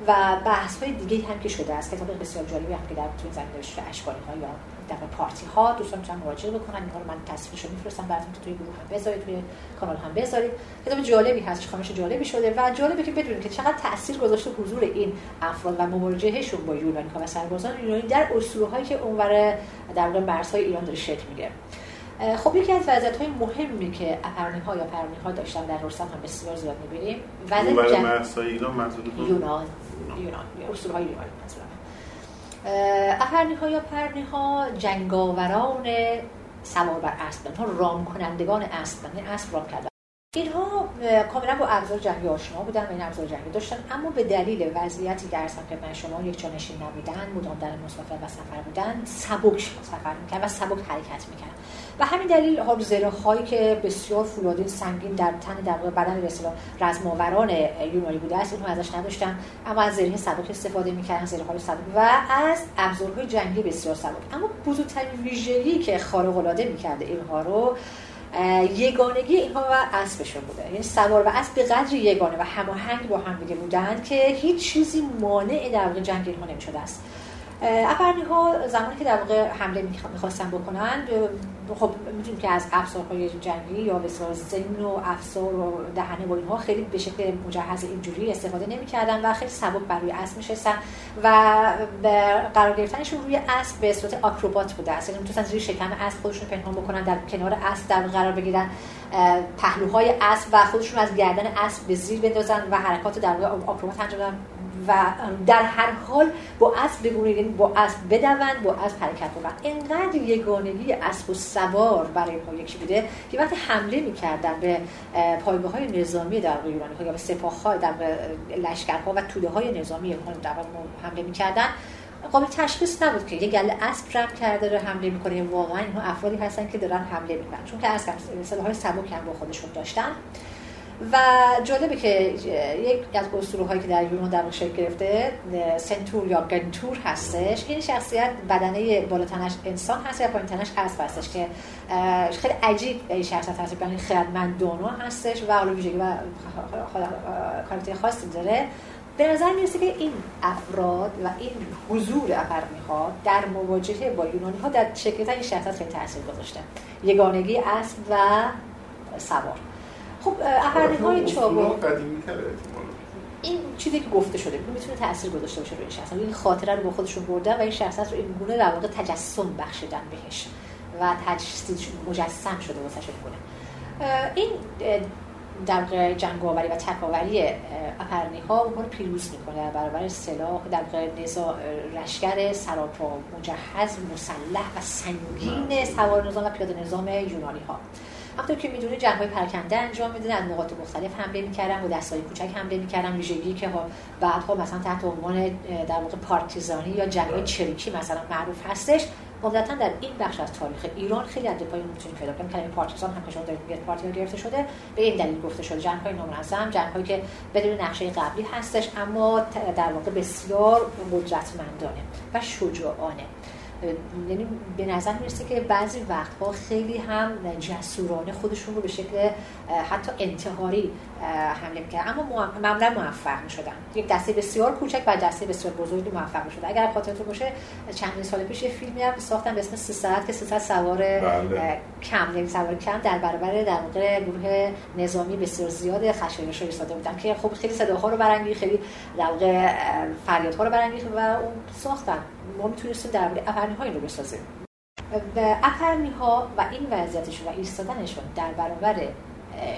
و بحث های دیگه هم که شده است. کتاب بسیار جالبی هم که در توی زمین نوشته اشکالی ها یا در پارتی ها دوستان می‌تونن مراجعه بکنن. اینها رو من تصویرش رو میفرستم براتون که توی گروه هم بذارید توی کانال هم بذارید. کتاب جالبی هست خامش جالبی شده و جالبه که بدونید که چقدر تاثیر گذاشته حضور این افراد و مواجههشون با یونانی ها و سربازان یونانی در اسطوره هایی که اونور در واقع مرزهای ایران داره شکل می‌گیره. خب یکی از وضعیت های مهمی که اپرنی ها یا پرنی ها داشتن در رستم هم بسیار زیاد می‌بینیم وضعیت جنگ ایران یونان. یونان. اصول های یونان ها یا پرنی ها جنگاوران سوار بر اسب ها رام کنندگان اسب یعنی اسب رام کردن اینها کاملا با ابزار جنگی آشنا بودن و این ابزار جنگی داشتن اما به دلیل وضعیتی که ارسم که من شما یک جانشین نبودن مدام در مسافر و سفر بودن سبک سفر می‌کرد و سبک حرکت می‌کرد و همین دلیل حال هایی که بسیار فولادین سنگین در تن در بدن به اصطلاح رزماوران یونانی بوده است اینها ازش نداشتن اما از زره سبک استفاده می‌کردن زره های سبک و از ابزارهای جنگی بسیار سبک. اما بزرگترین ویژگی که خارق العاده می‌کرده اینها رو یگانگی اینها و اسبشون بوده. یعنی سوار و اسب به قدر یگانه و هماهنگ با هم دیگه بودن که هیچ چیزی مانع در واقع جنگ اینها نمی‌شده است. افرنی ها زمانی که در واقع حمله می‌خواستن بکنن خب می‌دونیم که از افسارهای جنگی یا بسیار زن و افسار و دهنه و اینها خیلی به شکل مجهز اینجوری استفاده نمی‌کردن و خیلی سبک بر روی اسب میشستن و قرار گرفتنشون روی اسب به صورت آکروبات بوده. است یعنی می‌تونستن زیر شکم اسب خودشون پنهان بکنن در کنار اسب در قرار بگیرن پهلوهای اسب و خودشون از گردن اسب به زیر بندازن و حرکات در واقع آکروبات انجام بدن. و در هر حال با اسب بگونه با اسب بدوند با اسب حرکت بکنن اینقدر یگانگی اسب و سوار برای اینها یکی بوده که وقتی حمله می‌کردن به پایگاه های نظامی در یونانی ها یا به سپاه های در لشکرها و توده های نظامی اونها در حمله می‌کردن قابل تشخیص نبود که یه گله اسب رب کرده رو حمله می‌کنه. واقعا اینها افرادی هستن که دارن حمله می‌کنن. چون که اسب های سبک هم با خودشون داشتن. و جالبه که یک از اسطوره هایی که در یونان در شکل گرفته سنتور یا گنتور هستش. این شخصیت بدنه بالاتنش انسان هست یا پایین تنش اسب هستش که خیلی عجیب این شخصیت هست. یعنی خردمندانو هستش و حالا ویژگی و کاراکتر خاصی داره. به نظر می‌رسه که این افراد و این حضور افرمی ها در مواجهه با یونانی ها در شکل این شخصیت خیلی تاثیر گذاشته. یگانگی اسب و سوار. خب اپرنی های چابک. این چیزی که گفته شده می‌تونه تاثیر گذاشته باشه روی این شخص. این خاطره رو با خودشون بردن و این شخص رو این گونه در واقع تجسم بخشیدن بهش و تجسید مجسم شده واسه گونه. این در واقع جنگاوری و تکاوری اپرنی ها اون رو پیروز می‌کنه. برابر سلاح در واقع نزا لشکر سراپا مجهز مسلح و سنگین سوار نظام و پیاده نظام یونانی ها همونطور که می‌دونه جنگ های پرکنده انجام میدن از نقاط مختلف حمله می‌کردن و دستای کوچک حمله می‌کردن ویژگی که بعدها مثلا تحت عنوان در واقع پارتیزانی یا جنگ های چریکی مثلا معروف هستش. عمدتا در این بخش از تاریخ ایران خیلی از پای می‌تونیم پیدا کنیم کلمه پارتیزان هم شما دارید پارتی گرفته شده. به این دلیل گفته شده جنگ های نامنظم جنگ هایی که بدون نقشه قبلی هستش اما در واقع بسیار قدرتمندانه و شجاعانه. یعنی به نظر می‌رسه که بعضی وقتها خیلی هم جسورانه خودشون رو به شکل حتی انتحاری حمله می‌کرد اما معمولا موفق می‌شدن. یک دسته بسیار کوچک و دسته بسیار بزرگی موفق می‌شد. اگر خاطرتون باشه چند سال پیش یه فیلمی هم ساختن به اسم 300 که 300 سوار بله. کم یعنی سوار کم در برابر در واقع گروه نظامی بسیار زیاد خشایارش رو ایستاده بودن که خب خیلی صداها رو برانگیخت خیلی در واقع فریادها رو برانگیخت و اون ساختن. ما می‌تونستیم در مورد اپرنی رو بسازیم. و اپرنی ها و این وضعیتشون و ایستادنشون در برابر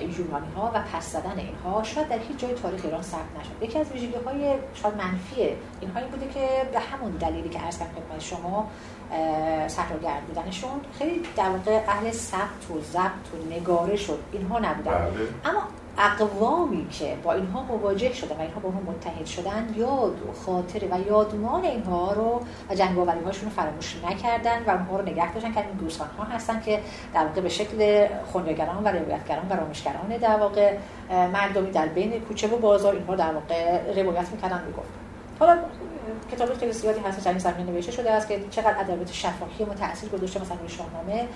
یونانی ها و پس زدن اینها شاید در هیچ جای تاریخ ایران ثبت نشد. یکی از ویژگی های شاید منفی اینها این بوده که به همون دلیلی که عرض کردم شما صحراگرد بودنشون خیلی در واقع اهل ثبت و ضبط و نگاره شد. اینها نبودن. بله. اما اقوامی که با اینها مواجه شدن و اینها با هم متحد شدن یاد و خاطره و یادمان اینها رو و هاشون رو فراموش نکردن و اونها رو نگه داشتن که این دوستان ها هستن که در واقع به شکل خونیگران و روایتگران و رامشگران در واقع مردمی در بین کوچه و بازار اینها در واقع روایت می‌کردن می‌گفت حالا کتاب خیلی زیادی هست در این نوشته شده است که چقدر ادبیات شفاهی ما تاثیر گذاشته مثلا شاهنامه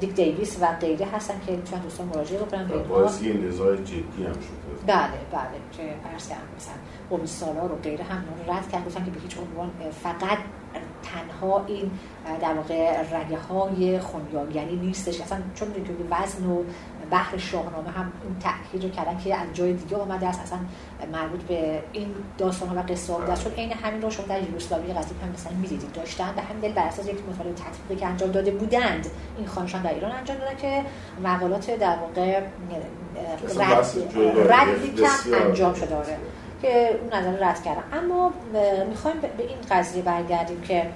دیک دیویس و غیره هستن که می‌تونن دوستان مراجعه بکنن. به باعث یه نزاع جدی هم شده. بله بله که عرض کردم مثلا قوم سالار و غیره هم رد کرد گفتن که به هیچ عنوان فقط تنها این در واقع رگه های خونیاگری نیستش. اصلا چون که وزن و بحر شاهنامه هم این تاکید رو کردن که از جای دیگه آمده است اصلا مربوط به این داستان ها و قصه ها چون عین همین رو شما در یوگسلاوی قدیم هم مثلا می‌دیدید. داشتن به همین دل بر اساس یک مطالعه تطبیقی که انجام داده بودند این خانشان در ایران انجام دادن که مقالات در واقع ردی کم انجام شده آره. که اون نظر رد کردن. اما می‌خوایم به این قضیه برگردیم که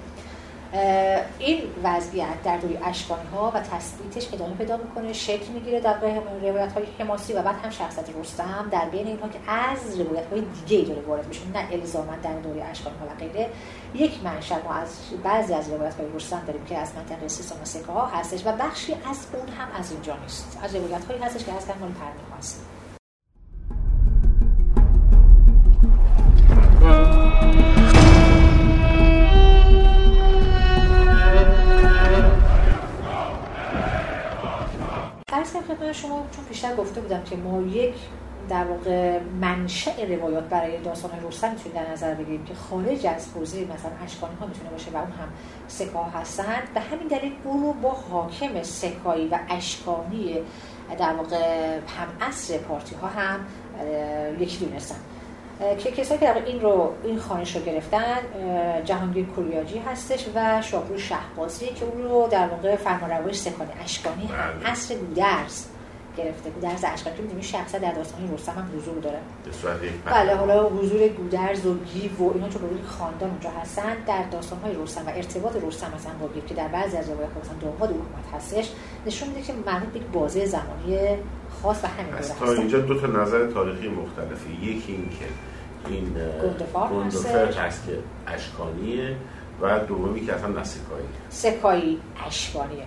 این وضعیت در دوری اشکانی ها و تثبیتش ادامه پیدا می‌کنه شکل می‌گیره در روایت های حماسی و بعد هم شخصیت رستم در بین اینها که از روایت های دیگه داره وارد میشه نه الزاما در دوری اشکانی ها و غیره. یک منشأ ما از بعضی از روایت های رستم داریم که از منطقه و سکه ها هستش و بخشی از اون هم از اینجا نیست. از روایت هایی هستش که از مال پرنی هست. عرض خدمت شما چون پیشتر گفته بودم که ما یک در واقع منشأ روایات برای داستان رستم می‌تونیم در نظر بگیریم که خارج از حوزه مثلا اشکانی ها می‌تونه باشه و اون هم سکا هستند به همین دلیل اون رو با حاکم سکایی و اشکانی در واقع هم اصر پارتی ها هم یکی دونستن. که کسایی که این رو این خانش رو گرفتن جهانگیر کوریاجی هستش و شاپور شهبازی که اون رو در واقع فرمانروای سکانی اشکانی هم اصر گودرز گرفته گودرز اشکانی که می‌دونی شخصا در داستان رستم هم حضور داره. بله حالا حضور گودرز و گیو و اینا چون خاندان اونجا هستن در داستان های رستم و ارتباط رستم مثلا با گیو که در بعضی از روایات مثلا داماد حکومت هستش نشون میده که مربوط به بازه زمانی خاص و همین دوره تا اینجا دو تا نظر تاریخی مختلفی یکی این که این گندفر هست که اشکانیه. و دومی که اصلا نه سکایی. سکایی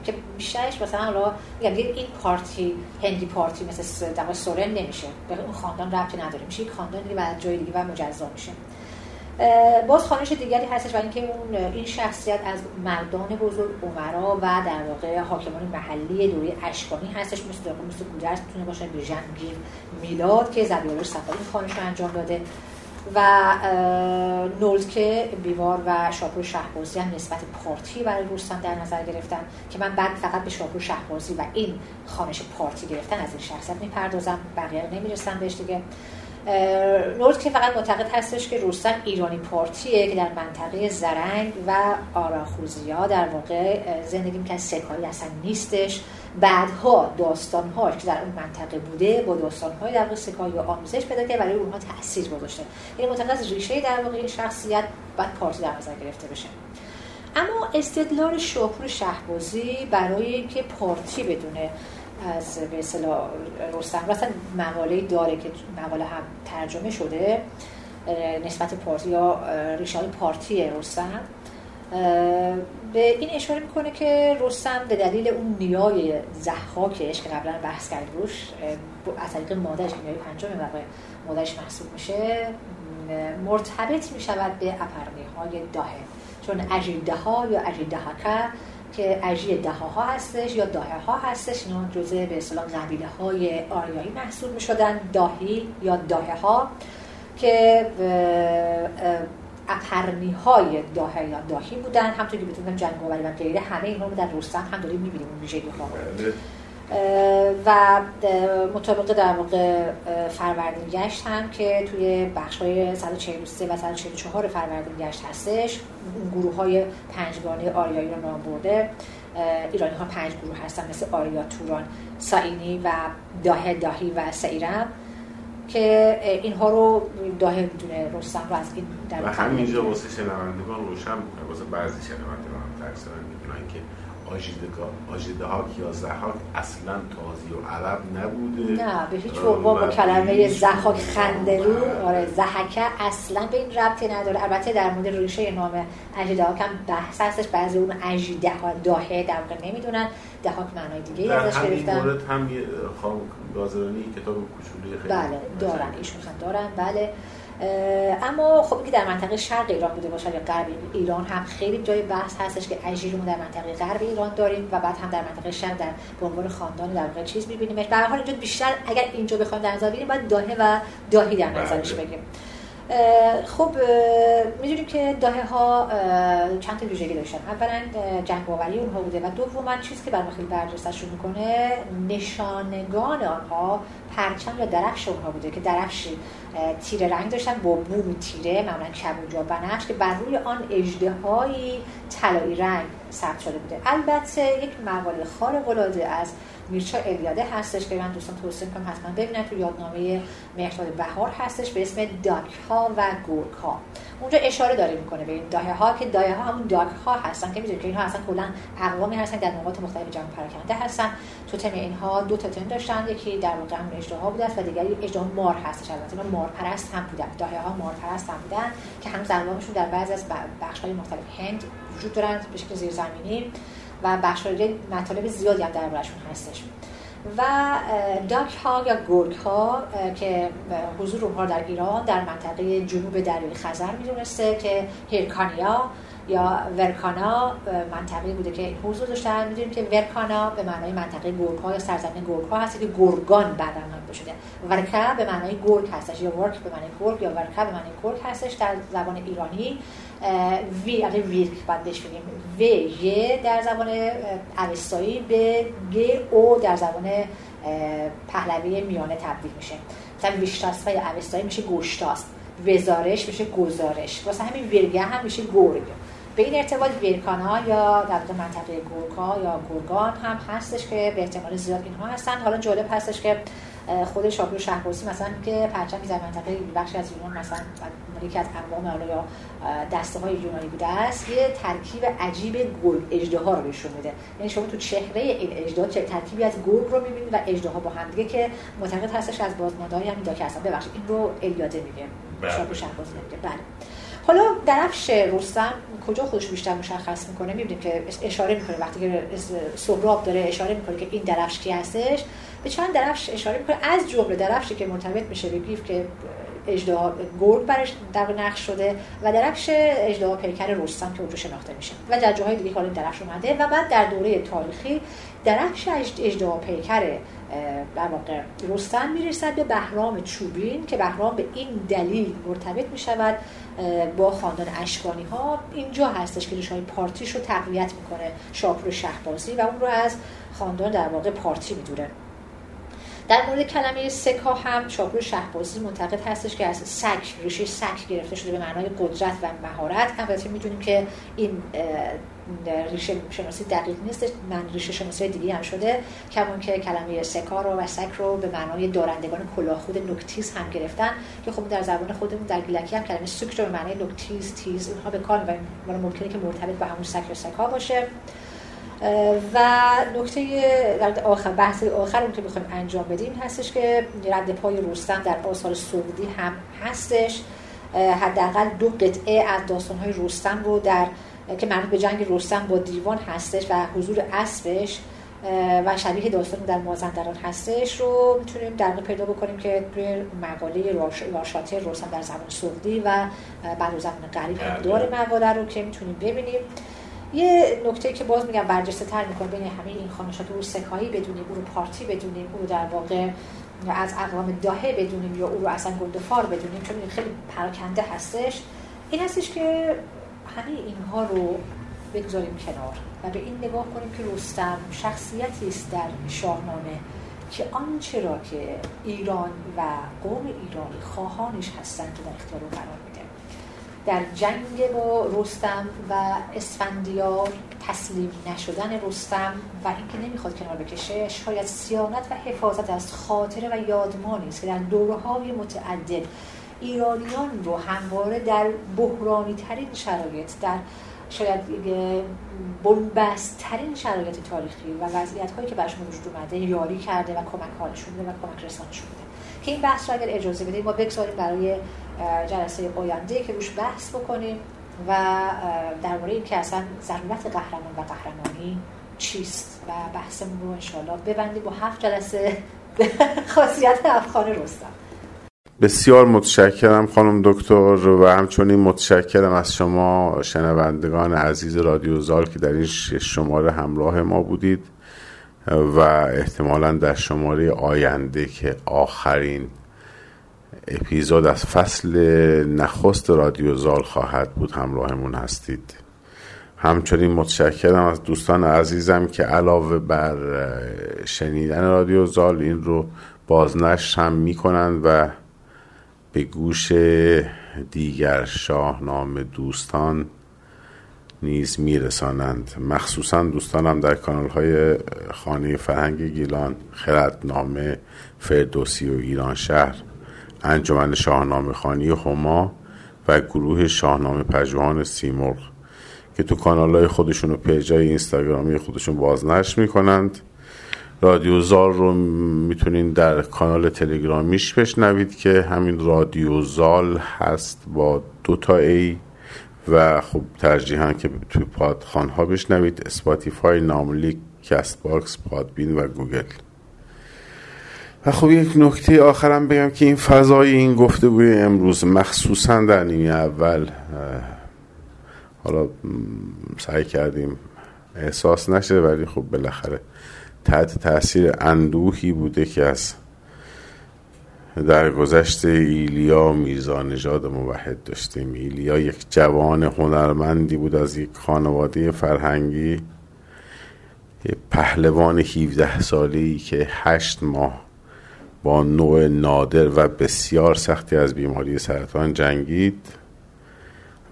که بیشترش مثلا حالا میگم این پارتی هندی پارتی مثل در سورن نمیشه. به اون خاندان ربطی نداره. میشه یک خاندان دیگه و جای دیگه و مجزا میشه. باز خانش دیگری هستش و اینکه اون این شخصیت از مردان بزرگ عمرا و در واقع حاکمان محلی دوره اشکانی هستش. مثل مثل گودرز می‌تونه باشه. بیژن میلاد که زبیارش صفایی خانش رو انجام داده. و نولکه بیوار و شاپور شهبازی هم نسبت پارتی برای رستم در نظر گرفتن که من بعد فقط به شاپور شهبازی و این خانش پارتی گرفتن از این شخصیت می‌پردازم بقیه نمی‌رسم بهش دیگه. نورد که فقط معتقد هستش که رستم ایرانی پارتیه که در منطقه زرنگ و آراخوزیا در واقع زندگی می‌کنه سکایی اصلا نیستش. بعدها داستانهاش که در اون منطقه بوده با داستانهای در واقع سکایی آموزش پیدا که برای اونها تاثیر گذاشته. یعنی از ریشه در واقع این شخصیت بعد پارتی در نظر گرفته بشه. اما استدلال شاپور شهبازی برای اینکه پارتی بدونه از به اصطلاح رستم مثلا مقاله داره که مقاله هم ترجمه شده نسبت پارتی یا ریشه پارتی رستم. به این اشاره می‌کنه که رستم به دلیل اون نیای زحاکش که قبلا بحث کرد روش از طریق مادرش نیای پنجم واقع مادرش محسوب میشه مرتبط می‌شود به اپرنی های داهه. چون اجیده ها یا اجیده که اجی دها ها هستش یا داهه ها هستش اینا جزء به اصطلاح قبیله های آریایی محسوب می شدن داهی یا داهه ها که اپرنی های داهه یا داهی بودن. همطور که بتونم جنگاوری و غیره همه اینها رو در رستم هم داریم می‌بینیم اون ویژگی ها. و مطابق در واقع فروردین گشت هم که توی بخش های 143 و 144 فروردین گشت هستش. گروه های پنجگانه آریایی رو نام برده. ایرانی ها پنج گروه هستن مثل آریا توران ساینی و داه داهی و سیرم. که اینها رو داه می‌دونه رستم رو از این در و همینجا واسه شنوندگان روشن واسه بعضی شنوندگان هم ترسیدن می‌دونن که آجیده ها کیازده ها اصلا تازی و عرب نبوده. نه به هیچ عنوان با کلمه زحاک خندرو آره زحکه اصلا به این ربطی نداره. البته در مورد ریشه نام اجیده ها کم بحث هستش. بعضی اون اجیده ها داهه در واقع نمی‌دونن. دهاک معنای دیگه ازش گرفتن. در مورد هم خانم گازرانی کتاب کوچولی خیلی بله دارن ایشون دارن. بله. اما خب که در منطقه شرق ایران بوده باشه یا غرب ایران هم خیلی جای بحث هستش که اجیر رو در منطقه غرب ایران داریم و بعد هم در منطقه شرق در به عنوان خاندان در واقع چیز می‌بینیم به هر حال اینجا بیشتر اگر اینجا بخوایم در نظر بگیریم باید داهه و داهی در نظرش بله. خب می‌دونیم که داهه ها چند تا ویژگی داشتن. اولا جنگاوری اونها بوده و دوما چیزی که برای خیلی برجستشون می‌کنه نشانگان آنها پرچم یا درفش اونها بوده که درفش تیره رنگ داشتن با بوم تیره معمولا کبوج و بنفش که بر روی آن اجدهایی طلایی رنگ ثبت شده بوده. البته یک مقاله خارق العاده از میرچا الیاده هستش که من دوستان توصیه می‌کنم حتما ببینن. تو یادنامه مهرداد بهار هستش به اسم داک ها و گورک اونجا اشاره داره می‌کنه به این دایه ها که دایه ها همون داک ها هستن که می‌دونید که اینها اصلا کلا اقوامی هستن در نقاط مختلف جهان پراکنده هستن. تو تم اینها دو تا تم داشتن یکی در واقع همون اجدها بوده و دیگری اجدها مار هستش البته اینا مار پرست هم بودن. دایه ها مار پرست هم بودن که هم زنوامشون در بعضی از بخش های مختلف هند وجود دارن به شکل زیرزمینی و بخش مطالب زیادی هم دربارشون هستش. و داک ها یا گرگ ها که حضور اونها در ایران در منطقه جنوب دریای خزر می‌دونسته که هیرکانیا یا ورکانا منطقه بوده که حضور داشتن. می‌دونیم که ورکانا به معنای منطقه گرگ ها یا سرزمین گرگ ها هست که گرگان بعدا نام شده ورکا به معنای گرگ هستش یا ورک به معنای گرگ یا ورکا به معنای گرگ هستش در زبان ایرانی. وی اگه ویرک باید بهش بگیم و ی در زبان اوستایی به گ او در زبان پهلوی میانه تبدیل میشه. مثلا ویشتاس و اوستایی میشه گوشتاست وزارش میشه گزارش. واسه همین ویرگه هم میشه گرگ. به این ارتباط ویرکانا یا در منطقه گورکا یا گورگان هم هستش که به احتمال زیاد اینها هستن. حالا جالب هستش که خود شاپور شهربازی مثلا که پرچم در منطقه بخشی از یونان مثلا یکی از اقوام یا دسته های یونانی بوده است یه ترکیب عجیب گرگ اجده رو بهشون میده. یعنی شما تو چهره این اجده چه ترکیبی از گرگ رو می‌بینید و اجده با هم دیگه که معتقد هستش از بازمانده های همین داکه هستن ببخشید این رو الیاده میگه. بله. شاپور شهربازی میگه. بله. حالا درفش رستم کجا خودش بیشتر مشخص می‌کنه؟ می‌بینیم که اشاره می‌کنه. وقتی که سهراب داره اشاره می‌کنه که این درفش کی هستش به چند درفش اشاره می‌کنه. از جمله درفشی که مرتبط میشه به گیف که اجدا گرگ برش در نقش شده و درفش اجدا پیکر رستم که اونجا شناخته میشه. و در جاهای دیگه حالا درفش اومده و بعد در دوره تاریخی درفش اجدا پیکر در واقع رستم می‌رسد به بهرام چوبین که بهرام به این دلیل مرتبط می‌شود با خاندان اشکانی ها اینجا هستش که های پارتیش رو تقویت می‌کنه شاپور شهبازی و اون رو از خاندان در واقع پارتی می‌دونه. در مورد کلمه سکا هم شاپور شهبازی معتقد هستش که از سک ریشه سک گرفته شده به معنای قدرت و مهارت. البته می‌دونیم که این ریشه شناسی دقیق نیست من ریشه شناسی دیگه هم شده کمون که کلمه سکا رو و سک رو به معنای دارندگان کلاهخود نکتیز هم گرفتن که خب در زبان خودمون در گیلکی هم کلمه سک رو به معنای نکتیز تیز اینها به کار و ممکنه که مرتبط با همون سک یا سکا باشه. و نکته آخر بحث آخر که می‌خوایم انجام بدیم هستش که رد پای رستم در آثار سعودی هم هستش. حداقل دو قطعه از داستانهای رستم رو در که مربوط به جنگ رستم با دیوان هستش و حضور اسبش و شبیه داستان در مازندران هستش رو می‌تونیم در پیدا بکنیم که توی مقاله راشاتر روسن در زمان سعودی و بعد زمان قریب هم داره مقاله رو که می‌تونیم ببینیم. یه نکته که باز میگم برجسته تر می‌کنه بین همه این خانشات رو سکایی بدونیم او رو پارتی بدونیم او رو در واقع از اقوام داهه بدونیم یا او رو اصلا گلدفار بدونیم چون خیلی پراکنده هستش. این هستش که همه اینها رو بگذاریم کنار و به این نگاه کنیم که رستم شخصیتی است در شاهنامه که آنچه را که ایران و قوم ایرانی خواهانش هستند رو در اختیار قرار میده در جنگ با رستم و اسفندیار تسلیم نشدن رستم و اینکه نمی‌خواد کنار بکشه شاید سیانت و حفاظت از خاطره و یادمانی است که در دورهای متعدد ایرانیان رو همواره در بحرانی ترین شرایط در شاید بنبست ترین شرایط تاریخی و وضعیت هایی که برشون وجود اومده یاری کرده و کمک حالشون و کمک رسانشون بوده. که این بحث رو اگر اجازه بدید ما بگذاریم برای جلسه آینده که روش بحث بکنیم و درباره این که اصلا ضرورت قهرمان و قهرمانی چیست و بحثمون رو انشالله ببندیم با هفت جلسه <laughs> خاصیت افغان رستم. بسیار متشکرم خانم دکتر و همچنین متشکرم از شما شنوندگان عزیز رادیو زال که در این شماره همراه ما بودید و احتمالا در شماره آینده که آخرین اپیزود از فصل نخست رادیو زال خواهد بود. همراهمون هستید. همچنین متشکرم از دوستان عزیزم که علاوه بر شنیدن رادیو زال این رو بازنشر هم می‌کنند و به گوش دیگر شاهنامه دوستان نیز میرسانند. مخصوصا دوستانم در کانال های خانه فرهنگ گیلان خردنامه فردوسی و ایران شهر. انجمن شاهنامه خوانی هما و گروه شاهنامه پژوهان سیمرغ که تو کانال های خودشون و page ای اینستاگرامی خودشون بازنشر می‌کنند. رادیو زال رو می‌تونین در کانال تلگرامیش بشنوید که همین رادیو زال هست با دو تا A و خب ترجیحاً که توی پادخوان ها بشنوید اسپاتیفای ناملیک کست باکس پادبین و گوگل. و خب یک نکته آخرم بگم که این فضای این گفتگوی امروز مخصوصا در نیمه اول حالا سعی کردیم احساس نشه ولی خب بالاخره تحت تاثیر اندوهی بوده که از در گذشت ایلیا میرزا نژاد موحد داشتیم. ایلیا یک جوان هنرمندی بود از یک خانواده فرهنگی پهلوان 17 سالی که هشت ماه با نوع نادر و بسیار سختی از بیماری سرطان جنگید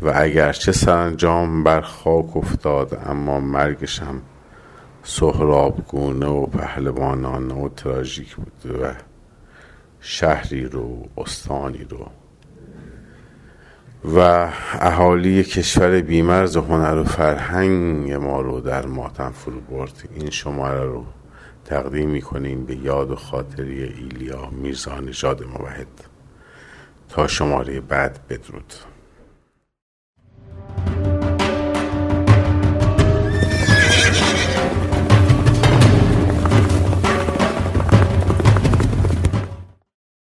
و اگرچه سرانجام بر خاک افتاد اما مرگش هم سهرابگونه و پهلوانانه و تراژیک بود و شهری رو استانی رو و اهالی کشور بیمرز هنر و فرهنگ ما رو در ماتم فرو برد. این شماره رو تقدیم می‌کنیم به یاد و خاطری ایلیا میرزا نژاد موحد. تا شماره بعد بدرود.